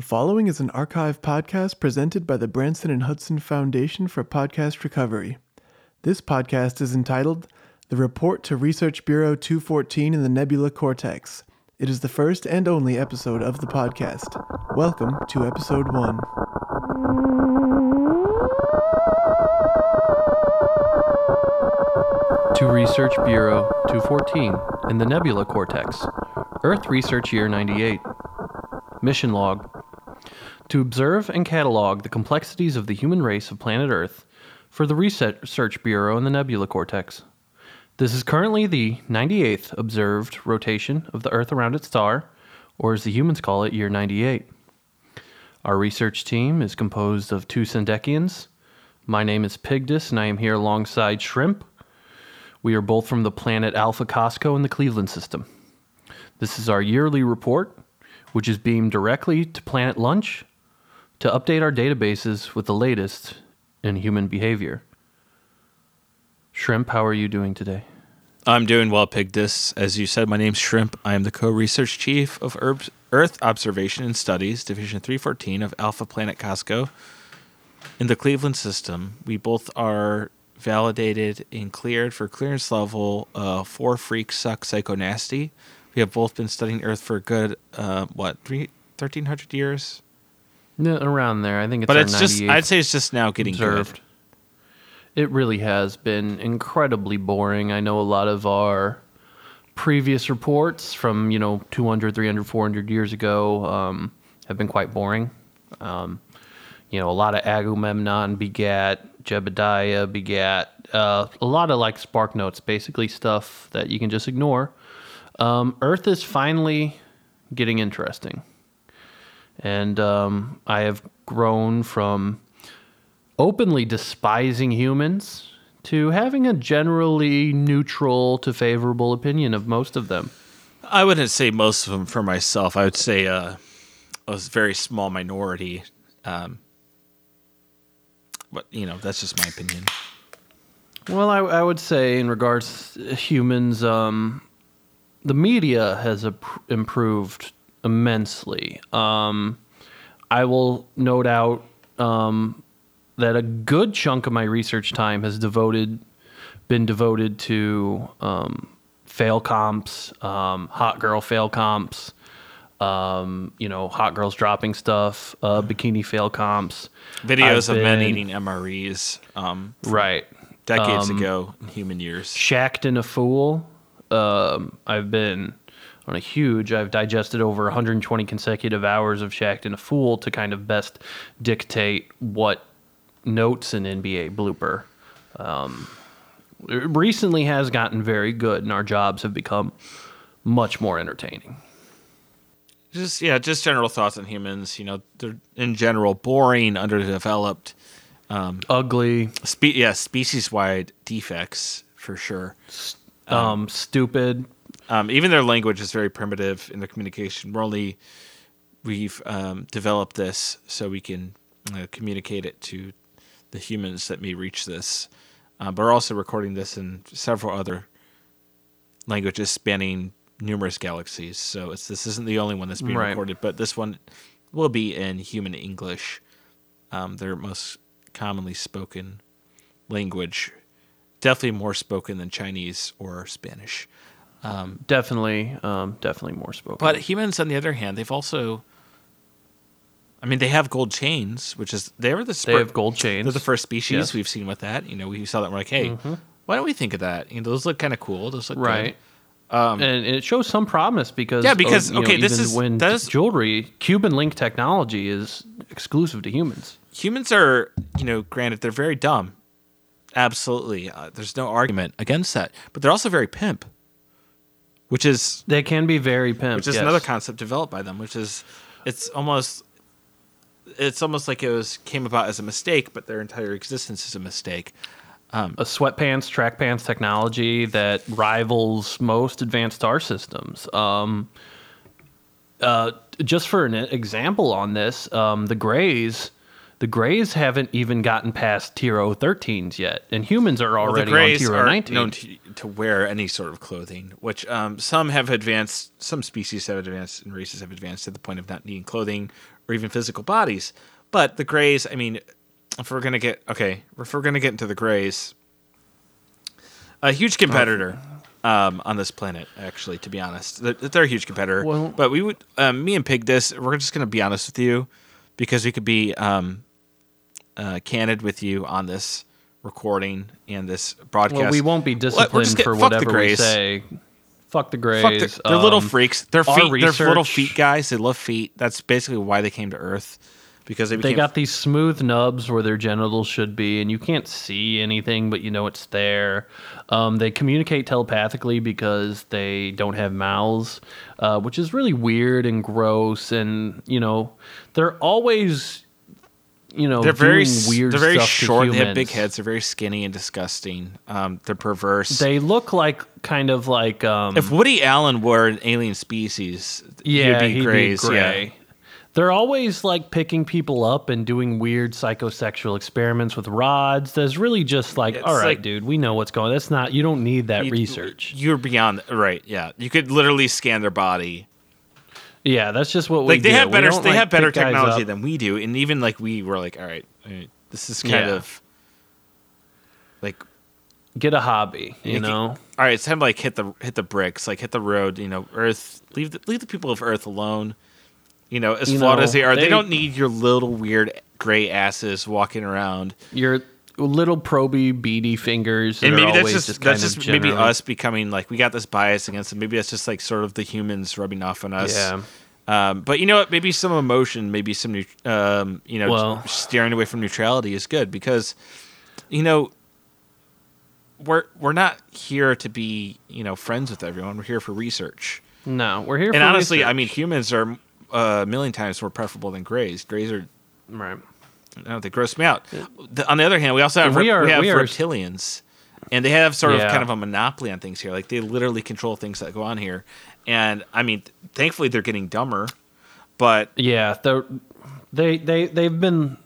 The following is an archive podcast presented by the Branson and Hudson Foundation for Podcast Recovery. This podcast is entitled The Report to Research Bureau 214 in the Nebula Cortex. It is the first and only episode of the podcast. Welcome to episode 1. To Research Bureau 214 in the Nebula Cortex, Earth Research Year 98. Mission Log To observe and catalog the complexities of the human race of planet Earth for the Research Bureau in the Nebula Cortex. This is currently the 98th observed rotation of the Earth around its star, or as the humans call it, Year 98. Our research team is composed of two Sendekians. My name is Pigdis, and I am here alongside Shrimp. We are both from the planet Alpha Cosco in the Cleveland system. This is our yearly report, which is beamed directly to Planet Lunch to update our databases with the latest in human behavior. Shrimp, how are you doing today? I'm doing well, Pigdis. As you said, my name's Shrimp. I am the co-research chief of Earth Observation and Studies, Division 314 of Alpha Planet Cosco. In the Cleveland system, we both are validated and cleared for clearance level uh, four freak suck psycho nasty. We have both been studying Earth for a good uh, what 1,300 years. Around there. I think it's But it's just I'd say it's just now getting observed. good. It really has been incredibly boring. I know a lot of our previous reports from, you know, 200, 300, 400 years ago um, have been quite boring. Um, you know, a lot of Agamemnon begat, Jebediah begat, uh, a lot of like spark notes, basically stuff that you can just ignore. Um, Earth is finally getting interesting. And um, I have grown from openly despising humans to having a generally neutral to favorable opinion of most of them. I wouldn't say most of them for myself. I would say uh, a very small minority. Um, but you know, that's just my opinion. Well, I, I would say in regards to humans, um, the media has improved immensely. Um, I will note out um, that a good chunk of my research time has devoted been devoted to um, fail comps, um, hot girl fail comps, um, you know, hot girls dropping stuff, uh, bikini fail comps. Videos I've of men eating MREs um, Right. decades ago human years. Shaqtin' a Fool. Um, I've been on a huge. I've digested over 120 consecutive hours of Shaqtin' a Fool to kind of best dictate what notes an NBA blooper. Um, recently has gotten very good, and our jobs have become much more entertaining. Just yeah, just general thoughts on humans. You know, they're in general boring, underdeveloped. Ugly, Spe- yeah, species-wide defects for sure. um, stupid. Um, even their language is very primitive in their communication. We're only we've um, developed this so we can uh, communicate it to the humans that may reach this. Uh, but we're also recording this in several other languages spanning numerous galaxies. So it's this isn't the only one that's being Right. recorded, but this one will be in human English, um, their most commonly spoken language. Definitely more spoken than Chinese or Spanish. Definitely, um, definitely more spoken. But humans, on the other hand, they've also. I mean, they have gold chains, which is they were the they have gold chains. They're the first species Yes. Mm-hmm. we've seen with that. You know, we saw that. and We're like, hey, why don't we think of that? You know, those look kind of cool. Those look good. right? and it shows some promise because Yeah, because, uh, you know, okay, this is- when that is- jewelry Cuban link technology is exclusive to humans. Humans are, you know, granted they're very dumb. Absolutely, uh, there's no argument against that. But they're also very pimp, which is They can be very pimp. which is yes. another concept developed by them, which is it's almost it's almost like it was came about as a mistake, but their entire existence is a mistake. a sweatpants, track pants technology that rivals most advanced star systems. Um, uh, just for an example on this, um, the Greys, the Greys haven't even gotten past tier 013s yet, and humans are Well, already the on tier are 019. known to, to wear any sort of clothing, which um, some have advanced, some species have advanced, and races have advanced to the point of not needing clothing or even physical bodies. But the Greys, I mean, if we're gonna get okay, if we're gonna get into the Greys, a huge competitor um, on this planet. Actually, to be honest, they're, they're a huge competitor. Well- but we would, um, me and Pig, this we're just gonna be honest with you because we could be um, uh, candid with you on this recording and this broadcast. Well, we won't be disciplined get- for whatever we say. Fuck the Greys. Fuck the, they're little Um, freaks. They're feet. They're little feet guys. They love feet. That's basically why they came to Earth because they They got these smooth nubs where their genitals should be, and you can't see anything, but you know it's there. Um, they communicate telepathically because they don't have mouths, uh, which is really weird and gross. And you know, they're always, you know, They're very weird. They're very stuff short. They have big heads. They're very skinny and disgusting. Um, they're perverse. They look like kind of like um, if Woody Allen were an alien species, yeah, he'd be he'd Greys. be gray. They're always like picking people up and doing weird psychosexual experiments with rods. That's really just like, It's all right, like- dude, we know what's going. That's not. You don't need that Yeah. research. You're beyond right. Yeah, you could literally scan their body. Yeah, that's just what we Like they do. have better. They like, have better technology than we do, and even like we were like, all right, all right this is kind Yeah. of like Get a hobby, you it- know. all right, it's time to like hit the hit the bricks, like hit the road. You know, Earth. Leave the leave the people of Earth alone. You know, as You flawed know, as they are, they, they- don't need your little weird gray asses walking around. Your little proby, beady fingers. And maybe that's just, just that's just maybe us becoming like we got this bias against them. Maybe that's just like sort of the humans rubbing off on us. Yeah. Um, but you know what? Maybe some emotion, maybe some, um, you know, Well- steering away from neutrality is good because, you know, we're we're not here to be you know friends with everyone. We're here for research. No, we're here. And honestly, I mean, humans are uh, a million times more preferable than grays. Grays are, right. I don't they gross me out. The, on the other hand, we also have We are- we have we are- reptilians, and they have sort of kind of a monopoly on things here. Like they literally control things that go on here. And I mean, thankfully, they're getting dumber. But Yeah, they're, they they they've been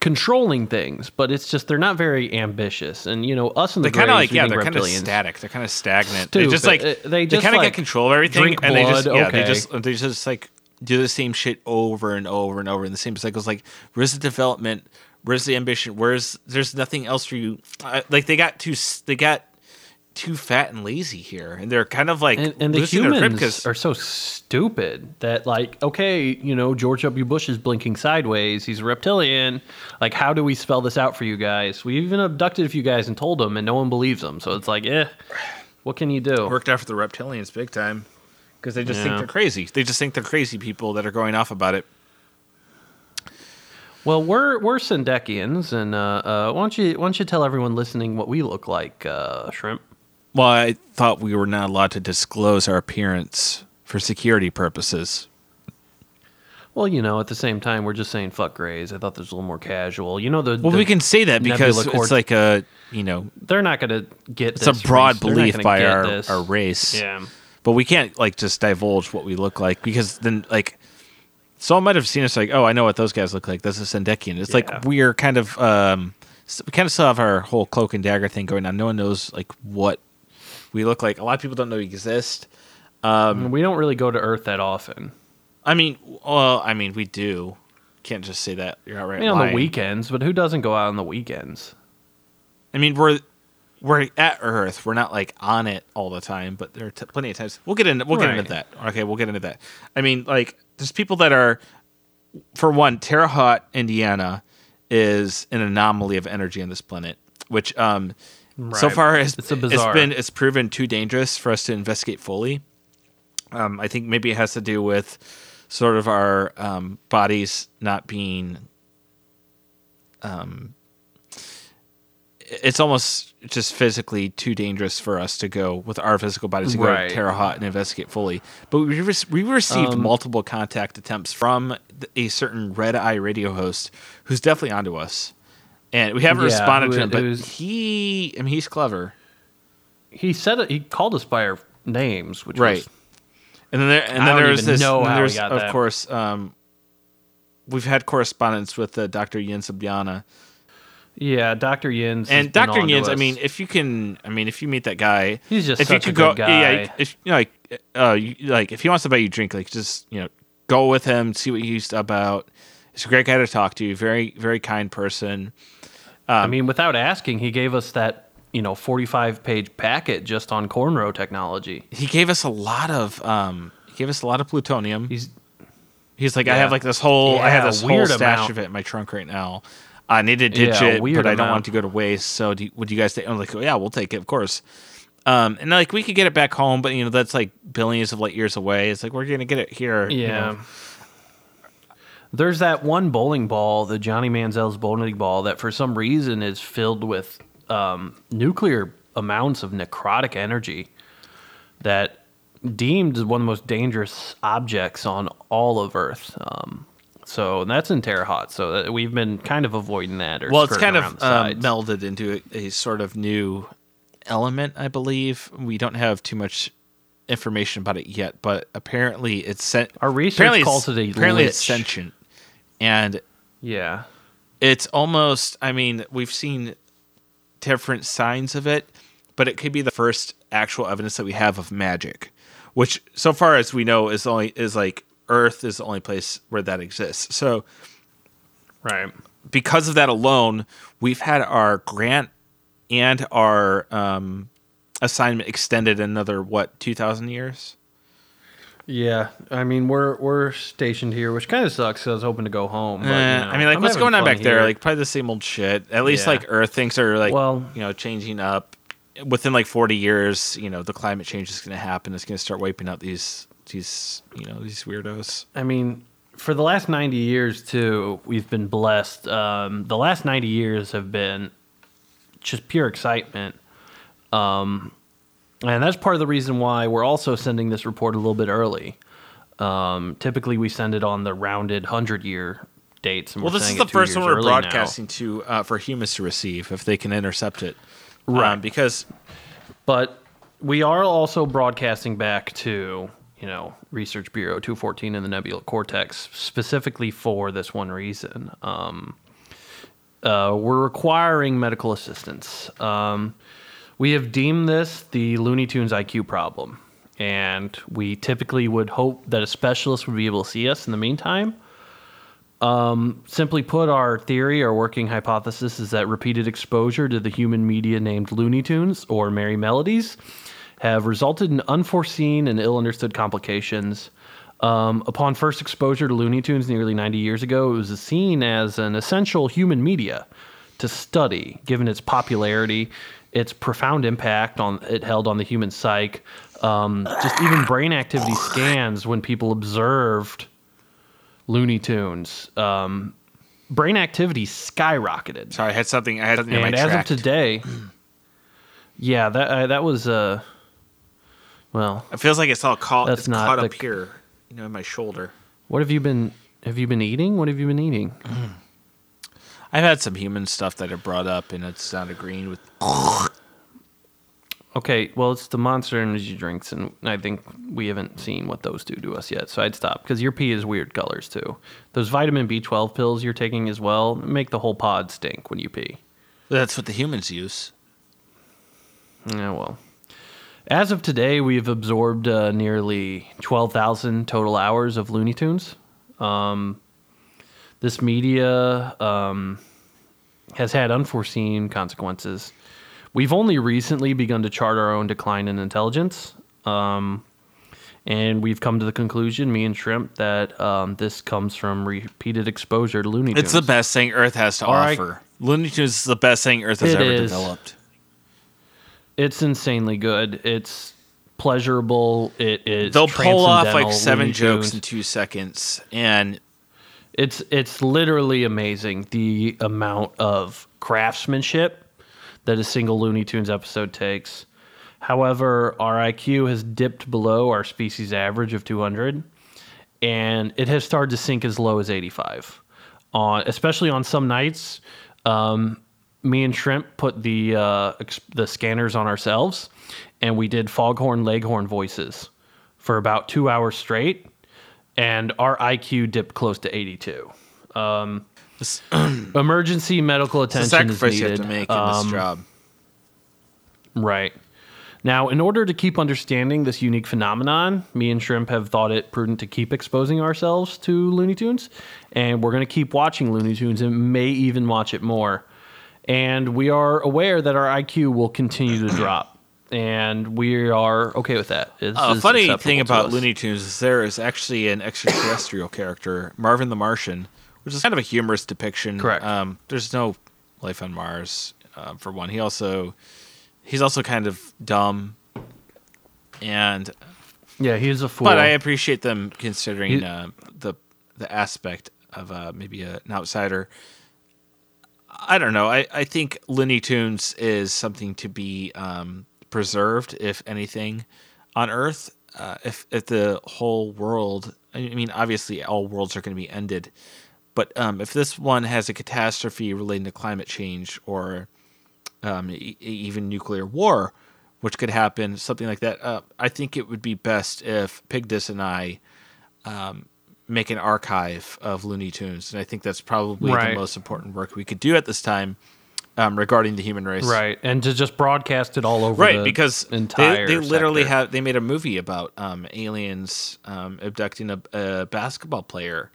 controlling things, but it's just they're not very ambitious. And you know, us and the they kind of like we yeah, think they're kind of reptilians- static. They're kind of stagnant. They just like Uh, they just, kind of like, get control of everything, drink and they just blood, yeah, they okay. just they just like do the same shit over and over and over in the same cycles. Like where's the development? Where's the ambition? Where's there's nothing else for you? Uh, like they got too they got too fat and lazy here, and they're kind of like and, and the losing their grip humans 'cause- are so stupid that like okay you know george w bush is blinking sideways he's a reptilian like how do we spell this out for you guys we even abducted a few guys and told them and no one believes them so it's like eh what can you do worked out for the reptilians big time because they just think they're crazy. They just think they're crazy people that are going off about it. well we're we're Sendekians, and uh, uh, why don't you why don't you tell everyone listening what we look like uh, shrimp Well, I thought we were not allowed to disclose our appearance for security purposes. well you know at the same time we're just saying fuck grays i thought this was a little more casual you know the, Well, the- we can say that because Nebula it's like a you know they're not gonna get it's a broad race- belief by our this. our race. yeah But we can't like just divulge what we look like because then like someone might have seen us like, oh, I know what those guys look like. That's a Sendekian. It's Yeah. like we're kind of um we kind of still have our whole cloak and dagger thing going on. No one knows like what we look like. A lot of people don't know we exist. Um, we don't really go to Earth that often. I mean, well, I mean, we do. Can't just say that. You're outright I mean, on the weekends, but who doesn't go out on the weekends? I mean, we're we're at Earth. We're not like on it all the time, but there are t- plenty of times. We'll get into we'll get into that. Okay, we'll get into that. I mean, like there's people that are, for one, Terre Haute, Indiana, is an anomaly of energy on this planet, which um so far has It's bizarre. been it's proven too dangerous for us to investigate fully. Um, I think maybe it has to do with sort of our um, bodies not being it's almost just physically too dangerous for us to go with our physical bodies to go Right. to Terre Haute and investigate fully. But we, re- we received Um, multiple contact attempts from a certain red eye radio host who's definitely onto us, and we haven't Yeah, responded who- to him. But who's- he, I mean, he's clever, He said it, he called us by our names, which right? was And then there, and then there's even this. know and how he there's of that. course, um, we've had correspondence with uh, Dr. Jens Biana. Yeah, Doctor Yins and Dr. on Yins, I mean, if you can, I mean, if you meet that guy, He's just if you such a could go, good yeah, if you know, like, uh, you, like if he wants to buy you a drink, like just you know, go with him, see what he's about. He's a great guy to talk to. Very very kind person. I mean, without asking, he gave us that you know 45 page packet just on cornrow technology. He gave us a lot of um, he gave us a lot of plutonium. He's He's like, I have like this whole, I have Yeah, this whole weird stash amount. of it in my trunk right now. I need to ditch Yeah, it, but I don't want it to go to waste. So, do you, would you guys take? I'm like, oh, yeah, we'll take it, of course. Um, and like we could get it back home, but you know that's like billions of light years away. It's like we're gonna get it here. you Yeah. know. There's that one bowling ball, the Johnny Manziel's bowling ball, that for some reason is filled with um, nuclear amounts of necrotic energy that deemed as one of the most dangerous objects on all of Earth. Um, so that's in Terre Haute. So that we've been kind of avoiding that. Or Well, it's kind of um, melded into a, a sort of new element, I believe. We don't have too much information about it yet, but apparently it's sent. Our research calls it a apparently it's sentient, and yeah. it's almost i mean we've seen different signs of it but it could be the first actual evidence that we have of magic which so far as we know is only is like earth is the only place where that exists so Right. because of that alone we've had our grant and our um assignment extended another what 2000 years Yeah, I mean we're we're stationed here, which kind of sucks. 'cause I was hoping to go home. But, Eh, you know, I mean, like, I'm what's going on back there? Like, probably the same old shit. At least, Yeah. like, Earth things are like, Well- you know, changing up. Within like forty years, you know, the climate change is going to happen. It's going to start wiping out these these you know these weirdos. I mean, for the last 90 years, too, we've been blessed. Um, the last 90 years have been just pure excitement. Um, and that's part of the reason why we're also sending this report a little bit early. Um, typically, we send it on the rounded 100 year dates. And Well, this is the first one we're early now. broadcasting to uh, for humans to receive if they can intercept it, Right. Um, because But we are also broadcasting back to, you know, Research Bureau 214 in the Nebula Cortex specifically for this one reason. Um, uh, we're requiring medical assistance. Um, we have deemed this the Looney Tunes IQ problem, and we typically would hope that a specialist would be able to see us in the meantime. Um, simply put, our theory, our working hypothesis, is that repeated exposure to the human media named Looney Tunes or Merrie Melodies have resulted in unforeseen and ill understood complications. Um, upon first exposure to Looney Tunes nearly 90 years ago, it was seen as an essential human media to study, given its popularity, its profound impact on it held on the human psyche, um, just even brain activity scans when people observed Looney Tunes. Um, brain activity skyrocketed, sorry, I had something. I had something in my and as tract. of today, yeah, that uh, that was uh, well, it feels like it's all caught. That's it's not caught the- up here, you know, in my shoulder. what have you been? Have you been eating? What have you been eating? I've had some human stuff that I brought up, and it's not agreeing with. Okay, well, it's the Monster Energy drinks, and I think we haven't seen what those do to us yet. So I'd stop because your pee is weird colors too. Those vitamin B12 pills you're taking as well make the whole pod stink when you pee. That's what the humans use. Yeah, well. As of today, we've absorbed uh, nearly 12,000 total hours of Looney Tunes. Um, this media um, has had unforeseen consequences. We've only recently begun to chart our own decline in intelligence. Um, and we've come to the conclusion, me and Shrimp, that um, this comes from repeated exposure to Looney Tunes. It's the best thing Earth has to All right. offer. Looney Tunes is the best thing Earth has It ever is. developed. It's insanely good. It's pleasurable. It is. They'll pull off like seven jokes in two seconds, and It's it's literally amazing the amount of craftsmanship that a single Looney Tunes episode takes. However, our IQ has dipped below our species average of 200, and it has started to sink as low as 85. On especially on some nights, um, me and Shrimp put the uh, ex- the scanners on ourselves, and we did foghorn leghorn voices for about two hours straight, and our IQ dipped close to 82. Um, emergency medical attention is sacrifice you needed. have to make in Um, this job. Right. Now, in order to keep understanding this unique phenomenon, me and Shrimp have thought it prudent to keep exposing ourselves to Looney Tunes, and we're going to keep watching Looney Tunes and may even watch it more. And we are aware that our IQ will continue to drop, and we are okay with that. A is funny thing about us. Looney Tunes is there is actually an extraterrestrial character, Marvin the Martian, which is kind of a humorous depiction. Correct. Um, there's no life on Mars, uh, for one. He also he's also kind of dumb, and Yeah, he is a fool. but I appreciate them considering He- uh, the the aspect of uh, maybe a, an outsider. I don't know. I, I think Looney Tunes is something to be um, preserved, if anything, on Earth. Uh, if if the whole world, I mean, obviously all worlds are going to be ended, but um, if this one has a catastrophe relating to climate change or um, e- even nuclear war, which could happen, something like that, uh, I think it would be best if Pigdis and I um, make an archive of Looney Tunes, and I think that's probably Right. the most important work we could do at this time um, regarding the human race. right, and to just broadcast it all over Right, the because entire they, they literally sector. have they made a movie about um, aliens um, abducting a, a basketball player,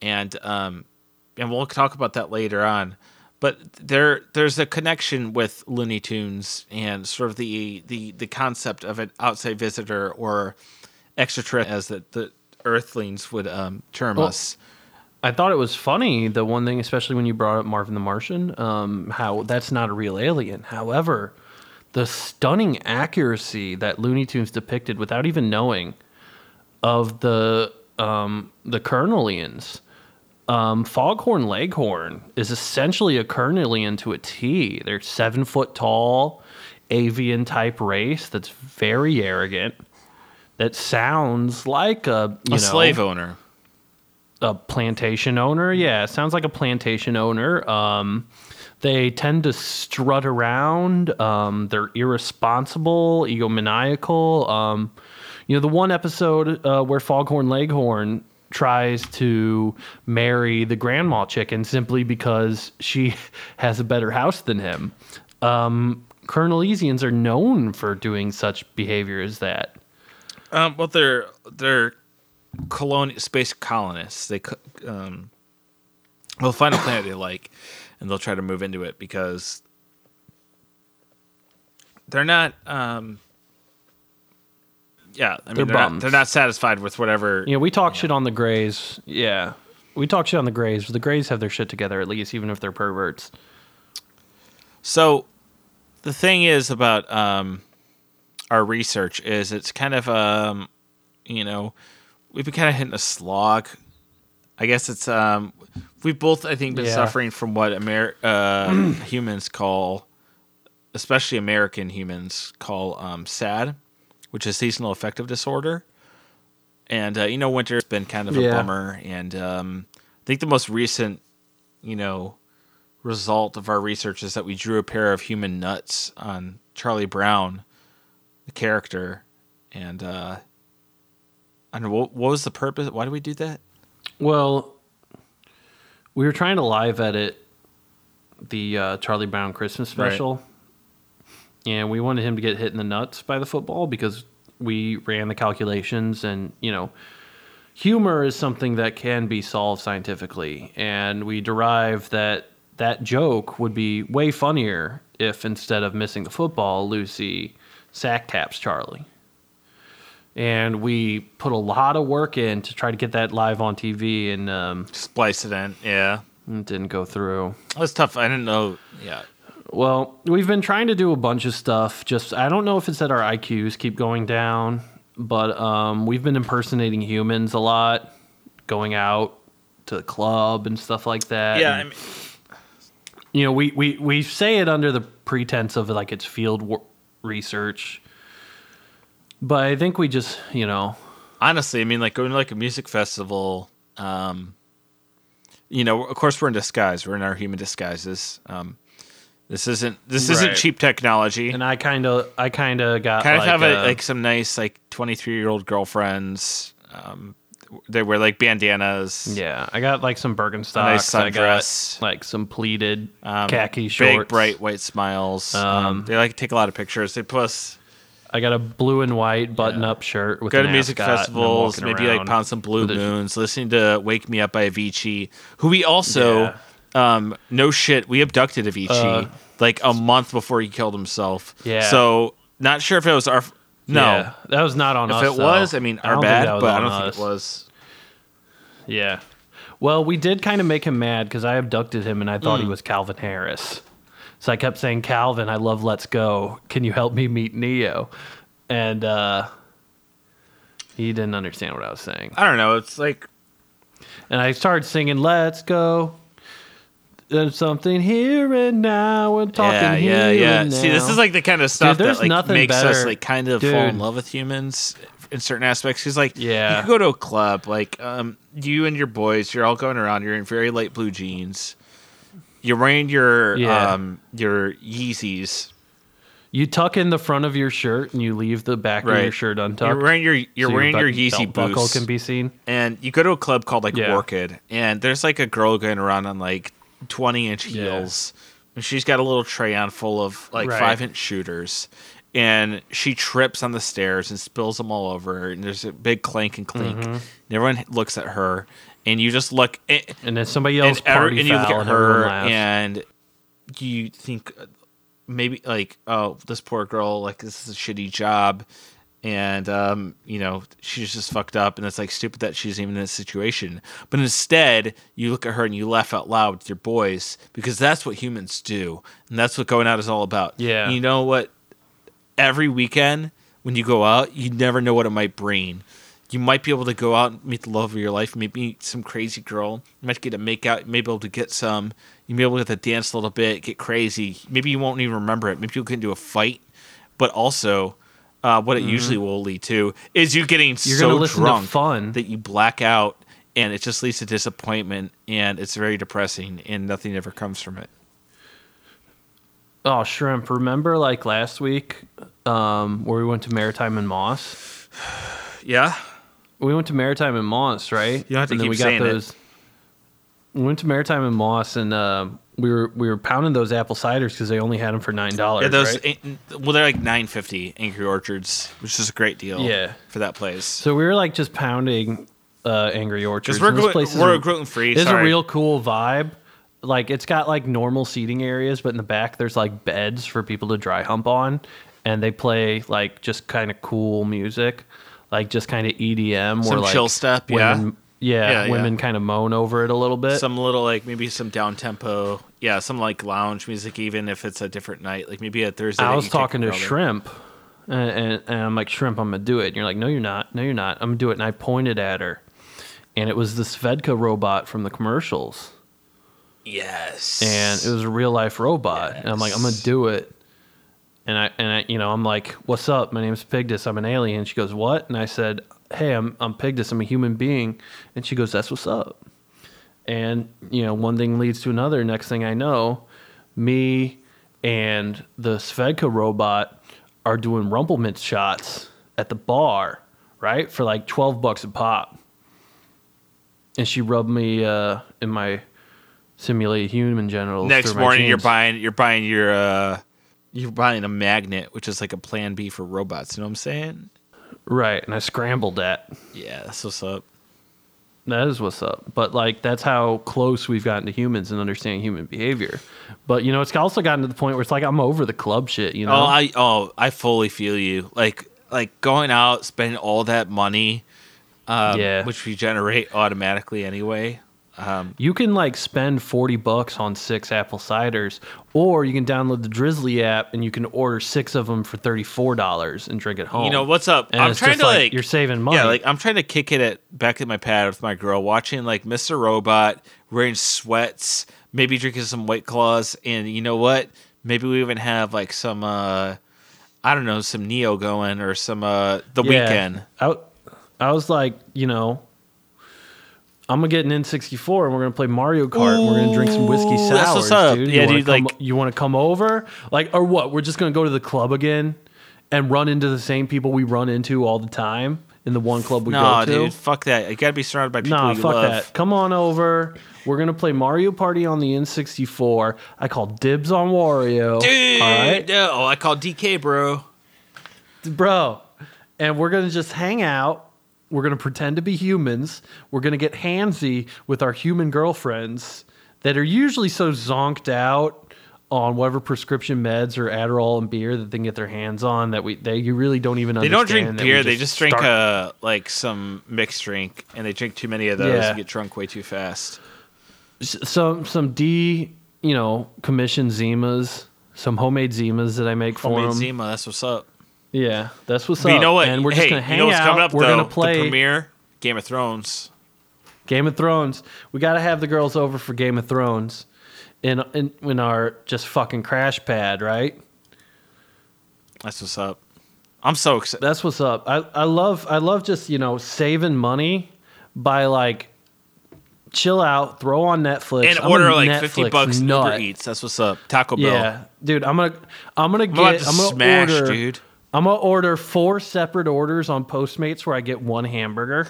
and um, and we'll talk about that later on. But there there's a connection with Looney Tunes and sort of the the the concept of an outside visitor or extraterrestrial, as the, the Earthlings would um, term Well, us. I thought it was funny, the one thing, especially when you brought up Marvin the Martian, um, how that's not a real alien. However, the stunning accuracy that Looney Tunes depicted without even knowing of the um, the Colonelians. Um, Foghorn Leghorn is essentially a Colonelian to a T. They're seven foot tall, avian type race that's very arrogant. That sounds like a you A know slave owner. a plantation owner. Yeah, it sounds like a plantation owner. Um, they tend to strut around. Um, they're irresponsible, egomaniacal. Um, you know, the one episode uh, where Foghorn Leghorn tries to marry the grandma chicken simply because she has a better house than him. Um, Colonelesians are known for doing such behavior as that. Um, well, they're they're colonial space colonists. They um, they'll find a planet they like, and they'll try to move into it because they're not. Um, yeah, I mean, They're they're, not, they're not satisfied with whatever. You know, we talk shit on the Greys. Yeah. We talk shit on the Greys. The Greys have their shit together at least, even if they're perverts. So, the thing is about um, our research is it's kind of um, you know, we've been kind of hitting a slog. I guess it's um, we've both I think been Yeah. suffering from what Amer- uh, humans call, especially American humans call um, SAD, which is seasonal affective disorder. And uh, you know, winter's been kind of a Yeah. bummer, and um, I think the most recent, you know, result of our research is that we drew a pair of human nuts on Charlie Brown, character, and uh, I don't know what, what was the purpose. Why did we do that? Well, we were trying to live edit the uh, Charlie Brown Christmas Right. special, and we wanted him to get hit in the nuts by the football because we ran the calculations, and you know, humor is something that can be solved scientifically, and we derived that that joke would be way funnier if instead of missing the football, Lucy sack taps Charlie and we put a lot of work in to try to get that live on TV, and um, Splice it in. Yeah, it didn't go through. That's tough. I didn't know. Yeah, Well, we've been trying to do a bunch of stuff. Just I don't know if it's that our IQs keep going down, but um, we've been impersonating humans a lot, going out to the club and stuff like that. yeah. I mean, you know, we, we we say it under the pretense of like it's field wor- research, but I think we just you know honestly, I mean, like going to like a music festival. Um, you know, of course, we're in disguise. We're in our human disguises. Um, this isn't this isn't cheap technology. and I kind of I kind of got kind of like, have a, uh, like some nice like 23 year old girlfriends um they wear like bandanas Yeah, I got like some Birkenstocks. nice I got sundress. like some pleated um, khaki shorts. big bright white smiles um, Um, they like take a lot of pictures they plus I got a blue and white button-up shirt with Go to music ascot, and I'm festivals, maybe like pound some blue moons, listening to "Wake Me Up" by Avicii, who we also, um, no shit, we abducted Avicii Uh, like a month before he killed himself. Yeah. So not sure if it was our. f- No, Yeah, that was not on if us. it though. was, I mean, our don't bad, but I don't us. think it was. Yeah. Well, we did kind of make him mad because I abducted him and I thought Hmm. he was Calvin Harris. So I kept saying, Calvin, I love Let's Go. Can you help me meet Ne-Yo? And uh, he didn't understand what I was saying. I don't know. It's like And I started singing, Let's Go. There's something here and now. We're talking yeah, here yeah, yeah. and now. See, this is like the kind of stuff there's that like makes us like kind of fall in love with humans in certain aspects. Because like, Yeah. you go to a club, like um, you and your boys, you're all going around. You're in very light blue jeans. You're wearing your Yeah. um your Yeezys. You tuck in the front of your shirt and you leave the back of your shirt untucked. You're wearing your you're so wearing belt- your Yeezy belt buckle can be seen. and you go to a club called like Yeah. Orchid, and there's like a girl going around on like 20 inch Yeah. heels, and she's got a little tray on full of like Right. five inch shooters, and she trips on the stairs and spills them all over, and there's a big clank and clink. Mm-hmm. And everyone looks at her, and you just look, and, And then somebody else and, party and you look at and her, and you think maybe like, oh, this poor girl, like this is a shitty job, and um, you know she's just fucked up, and it's like stupid that she's even in this situation. But instead, you look at her and you laugh out loud with your boys because that's what humans do, and that's what going out is all about. Yeah. you know what? Every weekend when you go out, you never know what it might bring. You might be able to go out and meet the love of your life, maybe meet some crazy girl. You might get to make out, you may be able to get some. You may be able to get to dance a little bit, get crazy. Maybe you won't even remember it. Maybe you'll get into a fight. But also, uh, what it usually will lead to is you getting Mm-hmm. You're so gonna listen to drunk fun. that you black out, and it just leads to disappointment, and it's very depressing, and nothing ever comes from it. Oh, shrimp! Remember, like last week, um, where we went to Maritime and Moss. Yeah, We went to Maritime and Moss, right? You have to and then keep we got saying it. those. We went to Maritime and Moss, and uh, we were we were pounding those apple ciders because they only had them for nine dollars. yeah. Those right? well, they're like nine fifty Angry Orchards, which is a great deal. Yeah. for that place. So we were like just pounding uh, Angry Orchards. Because we're and this glu- is we're gluten free. It's a real cool vibe. Like it's got like normal seating areas, but in the back there's like beds for people to dry hump on, and they play like just kind of cool music, like just kind of EDM. Some where, like, chill step, yeah. women, yeah, Yeah, yeah. women kind of moan over it a little bit. some little like maybe some down tempo, yeah, some like lounge music, even if it's a different night, like maybe a Thursday. I was you take a talking to. Shrimp, and, and, and I'm like, Shrimp, I'm gonna do it. And you're like, No, you're not. No, you're not. I'm gonna do it. And I pointed at her, and it was the Svedka robot from the commercials. Yes, and it was a real life robot. And I'm like, I'm gonna do it. And I and I, you know, I'm like, what's up? My name's Pigdis. I'm an alien. She goes, what? And I said, hey, I'm I'm Pigdis. I'm a human being. And she goes, that's what's up. And you know, one thing leads to another. Next thing I know, me and the Svedka robot are doing Rumple Minze shots at the bar, right, for like twelve bucks a pop. And she rubbed me uh, in my simulated human genitals. Next morning, you're buying you're buying your uh, you're buying a magnet, which is like a Plan B for robots. You know what I'm saying? right, and I scrambled that. Yeah, that's what's up. That is what's up. But like that's how close we've gotten to humans and understanding human behavior. But you know, it's also gotten to the point where it's like I'm over the club shit. You know, Oh, I oh I fully feel you. Like like going out, spending all that money, um, Yeah. which we generate automatically anyway. Um, you can like spend forty bucks on six apple ciders, or you can download the Drizzly app and you can order six of them for thirty four dollars and drink at home. you know what's up? And I'm trying to like, like you're saving money. Yeah, like I'm trying to kick it at back at my pad with my girl, watching like Mr. Robot, wearing sweats, maybe drinking some white claws, and you know what? Maybe we even have like some uh I don't know, some Ne-Yo going or some uh the Yeah. weekend. I, I was like, you know, I'm gonna get an N64 and we're gonna play Mario Kart. and we're gonna drink some whiskey Ooh, sours, that's what's up. dude. Yeah, you wanna dude, come, like- you want to come over, like, or what? We're just gonna go to the club again and run into the same people we run into all the time in the one club we No, go to. dude, fuck that. You gotta be surrounded by people Nah, you fuck love. that. Come on over. We're gonna play Mario Party on the N64. I call dibs on Wario. Dude, all right. no, I call DK, bro. bro. And we're gonna just hang out. We're gonna pretend to be humans. We're gonna get handsy with our human girlfriends that are usually so zonked out on whatever prescription meds or Adderall and beer that they can get their hands on that we they you really don't even understand They don't drink beer. They just drink uh like some mixed drink, and they drink too many of those Yeah. and get drunk way too fast. some some D you know commissioned Zimas, some homemade Zimas that I make for Homemade them. Zima, that's what's up. Yeah, that's what's But up. you know what? And we're hey, just gonna hang you know what's out. coming up we're though? gonna play the premiere Game of Thrones. Game of Thrones. We got to have the girls over for Game of Thrones in, in in our just fucking crash pad, right? That's what's up. I'm so excited. That's what's up. I, I love I love just you know saving money by like chill out, throw on Netflix, And I'm a order like 50 bucks nut. Uber Eats. That's what's up. Taco Bell. Yeah, dude, I'm gonna I'm gonna I'm get I'm gonna smash, order dude. I'm gonna order four separate orders on Postmates where I get one hamburger.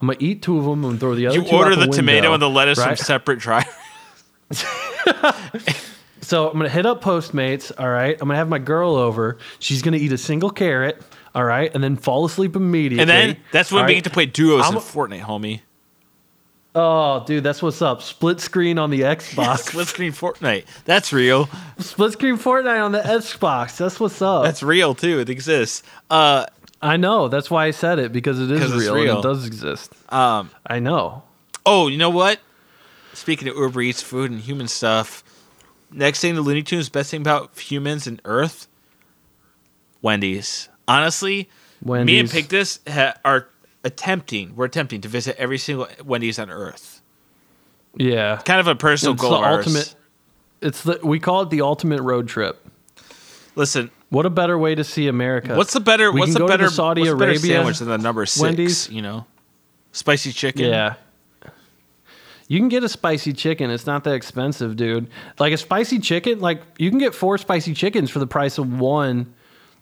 I'm gonna eat two of them and throw the other You two order the, the, tomato and the lettuce right? from separate drivers. So I'm gonna hit up Postmates. All right, I'm gonna have my girl over. She's gonna eat a single carrot. All right, and then fall asleep immediately. And then that's when we right? get to play duos I'm- in Fortnite, homie. Oh, dude, that's what's up. Split screen on the Xbox. Split screen Fortnite. That's real. Split screen Fortnite on the Xbox. That's what's up. That's real too. It exists. Uh, I know. That's why I said it because it is real, and real. it does exist. um. I know. Oh, you know what? Speaking of Uber Eats, food, and human stuff, next thing the Looney Tunes best thing about humans and Earth, Wendy's. Honestly, me and Wendy's. Pigdis ha- are attempting. We're attempting to visit every single Wendy's on Earth. Yeah. Kind of a personal It's goal the ultimate. It's the we call it the ultimate road trip. Listen, What a better way to see America. what's the better? We what's can the better? Saudi what's the better sandwich than the number six? Wendy's? You know, spicy chicken. Yeah. You can get a spicy chicken. It's not that expensive, dude. Like a spicy chicken, like you can get four spicy chickens for the price of one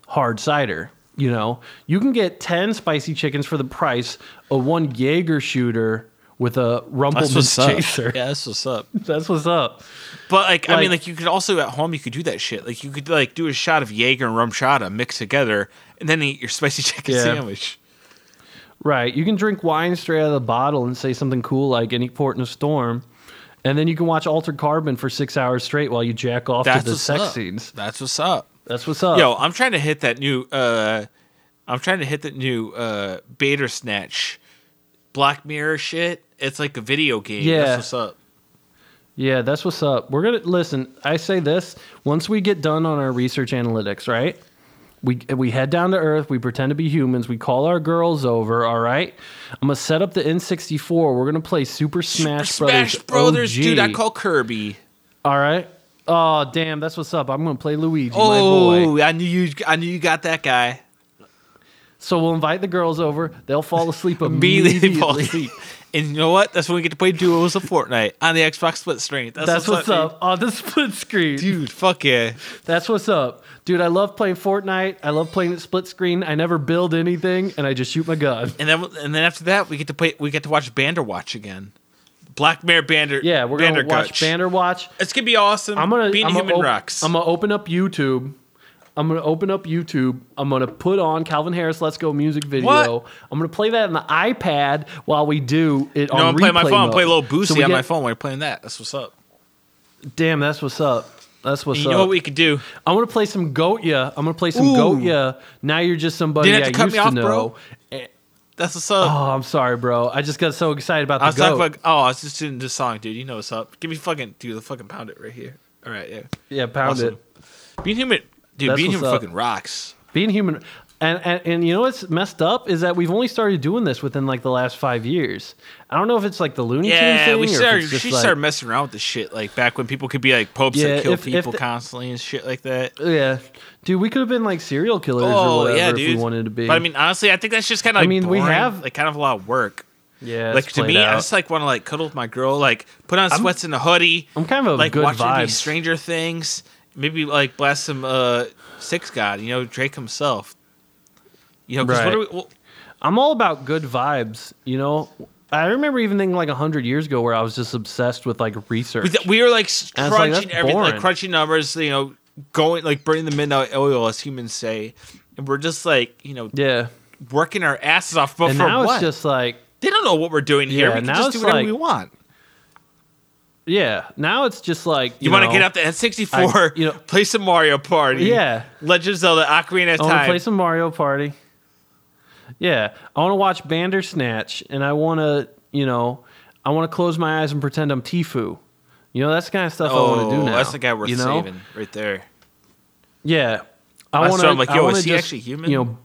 hard cider. You know, you can get 10 spicy chickens for the price of one Jaeger shooter with a That's what's up. chaser. Yeah, that's what's up. That's what's up. But like, I mean, Like- like you could also at home you could do that shit. Like you could like do a shot of Jaeger and RumChata mixed together, and then eat your spicy chicken Yeah. sandwich. Right. You can drink wine straight out of the bottle and say something cool like any port in a storm. And then you can watch Altered Carbon for six hours straight while you jack off That's to the sex up. scenes. That's what's up. That's what's up. Yo, I'm trying to hit that new. uh I'm trying to hit that new uh Bandersnatch, Black Mirror shit. It's like a video game. Yeah. That's what's up. Yeah, that's what's up. We're gonna listen. I say this once we get done on our research analytics, right? We we head down to Earth. We pretend to be humans. We call our girls over. All right. I'm gonna set up the N64. We're gonna play Super Smash Super Brothers. Smash Brothers, OG. dude. I call Kirby. All right. Oh damn, that's what's up. I'm gonna play Luigi, my oh, boy. Oh, I knew you. I knew you got that guy. So we'll invite the girls over. They'll fall asleep Immediately immediately. fall asleep. And you know what? That's when we get to play duos of Fortnite on the Xbox split screen. That's, That's what's dude. up on the split screen. dude. Fuck yeah. That's what's up. Dude, I love playing Fortnite. I love playing it split screen. I never build anything and I just shoot my gun. And then and then after that, we get to play. We get to watch Banderwatch again. Black Mirror Bander. Yeah, we're gonna watch. Banner Watch. It's gonna be awesome. I'm gonna being I'm human op- rocks. I'm gonna open up YouTube. I'm gonna open up YouTube. I'm gonna put on Calvin Harris "Let's Go" music video. What? I'm gonna play that on the iPad while we do it no, on I'm playing my phone. mode. Play a little Boosie So on my phone while you're playing that. That's what's up. Damn, that's what's up. That's what's you up. You know what we could do? I'm gonna play some Gotye. I'm gonna play some Ooh. Gotye. Now you're just somebody Didn't I to used me off, to know. bro. Eh, That's what's up. Oh, I'm sorry, bro. I just got so excited about the I was goat. about. Oh, I was just doing this song, dude. You know what's up? Give me fucking, dude. The fucking pound it right here. All right, yeah. yeah, pound Awesome. it. Being human, dude. That's being human up. fucking rocks. Being human, and, and and you know what's messed up is that we've only started doing this within like the last five years. I don't know if it's like the Looney Tunes Yeah, thing we or if started. She like, started messing around with the shit, like back when people could be like popes Yeah, that kill if- if people the- constantly and shit like that. yeah, dude, we could have been like serial killers or Oh whatever yeah, if we wanted to be. But I mean, honestly, I think that's just kind of. Like, I mean, we have- like kind of a lot of work. yeah, like to me, I just like want to like cuddle with my girl, like put on sweats and a hoodie, I'm kind of a like good watch vibes. Stranger Things, maybe like blast some uh Six God, you know Drake himself. You know, because what Right. are we? Well, I'm all about good vibes. You know, I remember even thinking like hundred years ago where I was just obsessed with like research. we, we were like like, crunching that's everything, like crunching numbers. You know, going like burning the midnight oil, as humans say. and we're just like you know Yeah. working our asses off. But and for now what? it's just like they don't know what we're doing here. Yeah, we can just do whatever like- we want. yeah. Now it's just like You, want to get out the N64, I- you know- play some Mario Party. Yeah. Legend of Zelda Ocarina of I want to Time. play some Mario Party. Yeah, I want to watch Bandersnatch, and I want to, you know, I want to close my eyes and pretend I'm Tifu. You know, that's the kind of stuff I want to do now. Oh, that's the guy worth you know? saving right there. Yeah, I want what I'm like, yo, is he just, actually human? You know,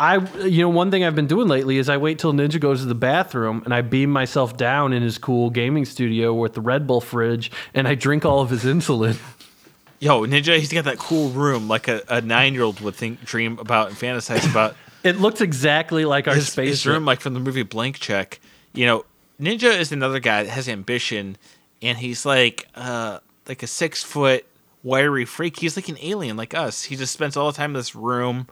I you know one thing I've been doing lately is I wait till Ninja goes to the bathroom and I beam myself down in his cool gaming studio with the Red Bull fridge and I drink all of his insulin. Yo, Ninja, he's got that cool room like a, a nine year old would think, dream about, and fantasize about. It looks exactly like our his, space his room, like from the movie Blank Check. You know, Ninja is another guy that has ambition, and he's like, uh, like a six foot wiry freak. He's like an alien, like us. He just spends all the time in this room.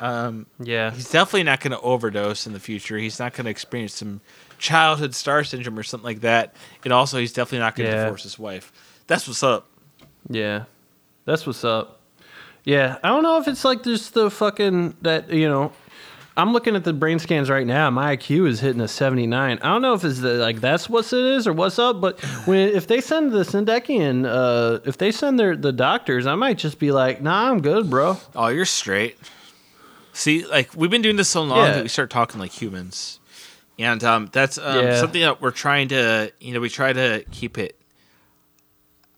Yeah, He's definitely not going to overdose in the future. He's not going to experience some childhood star syndrome or something like that. And also, he's definitely not going to Yeah. divorce his wife. That's what's up. Yeah, that's what's up. Yeah, I don't know if it's like just the fucking that you know. I'm looking at the brain scans right now. My IQ is hitting a 79. I don't know if it's the, like that's what it is or what's up, but when if they send the Sendekian, uh, if they send their the doctors, I might just be like, nah, I'm good, bro. Oh, you're straight. See, like we've been doing this so long Yeah. that we start talking like humans, and um, that's um, Yeah. something that we're trying to, you know, we try to keep it.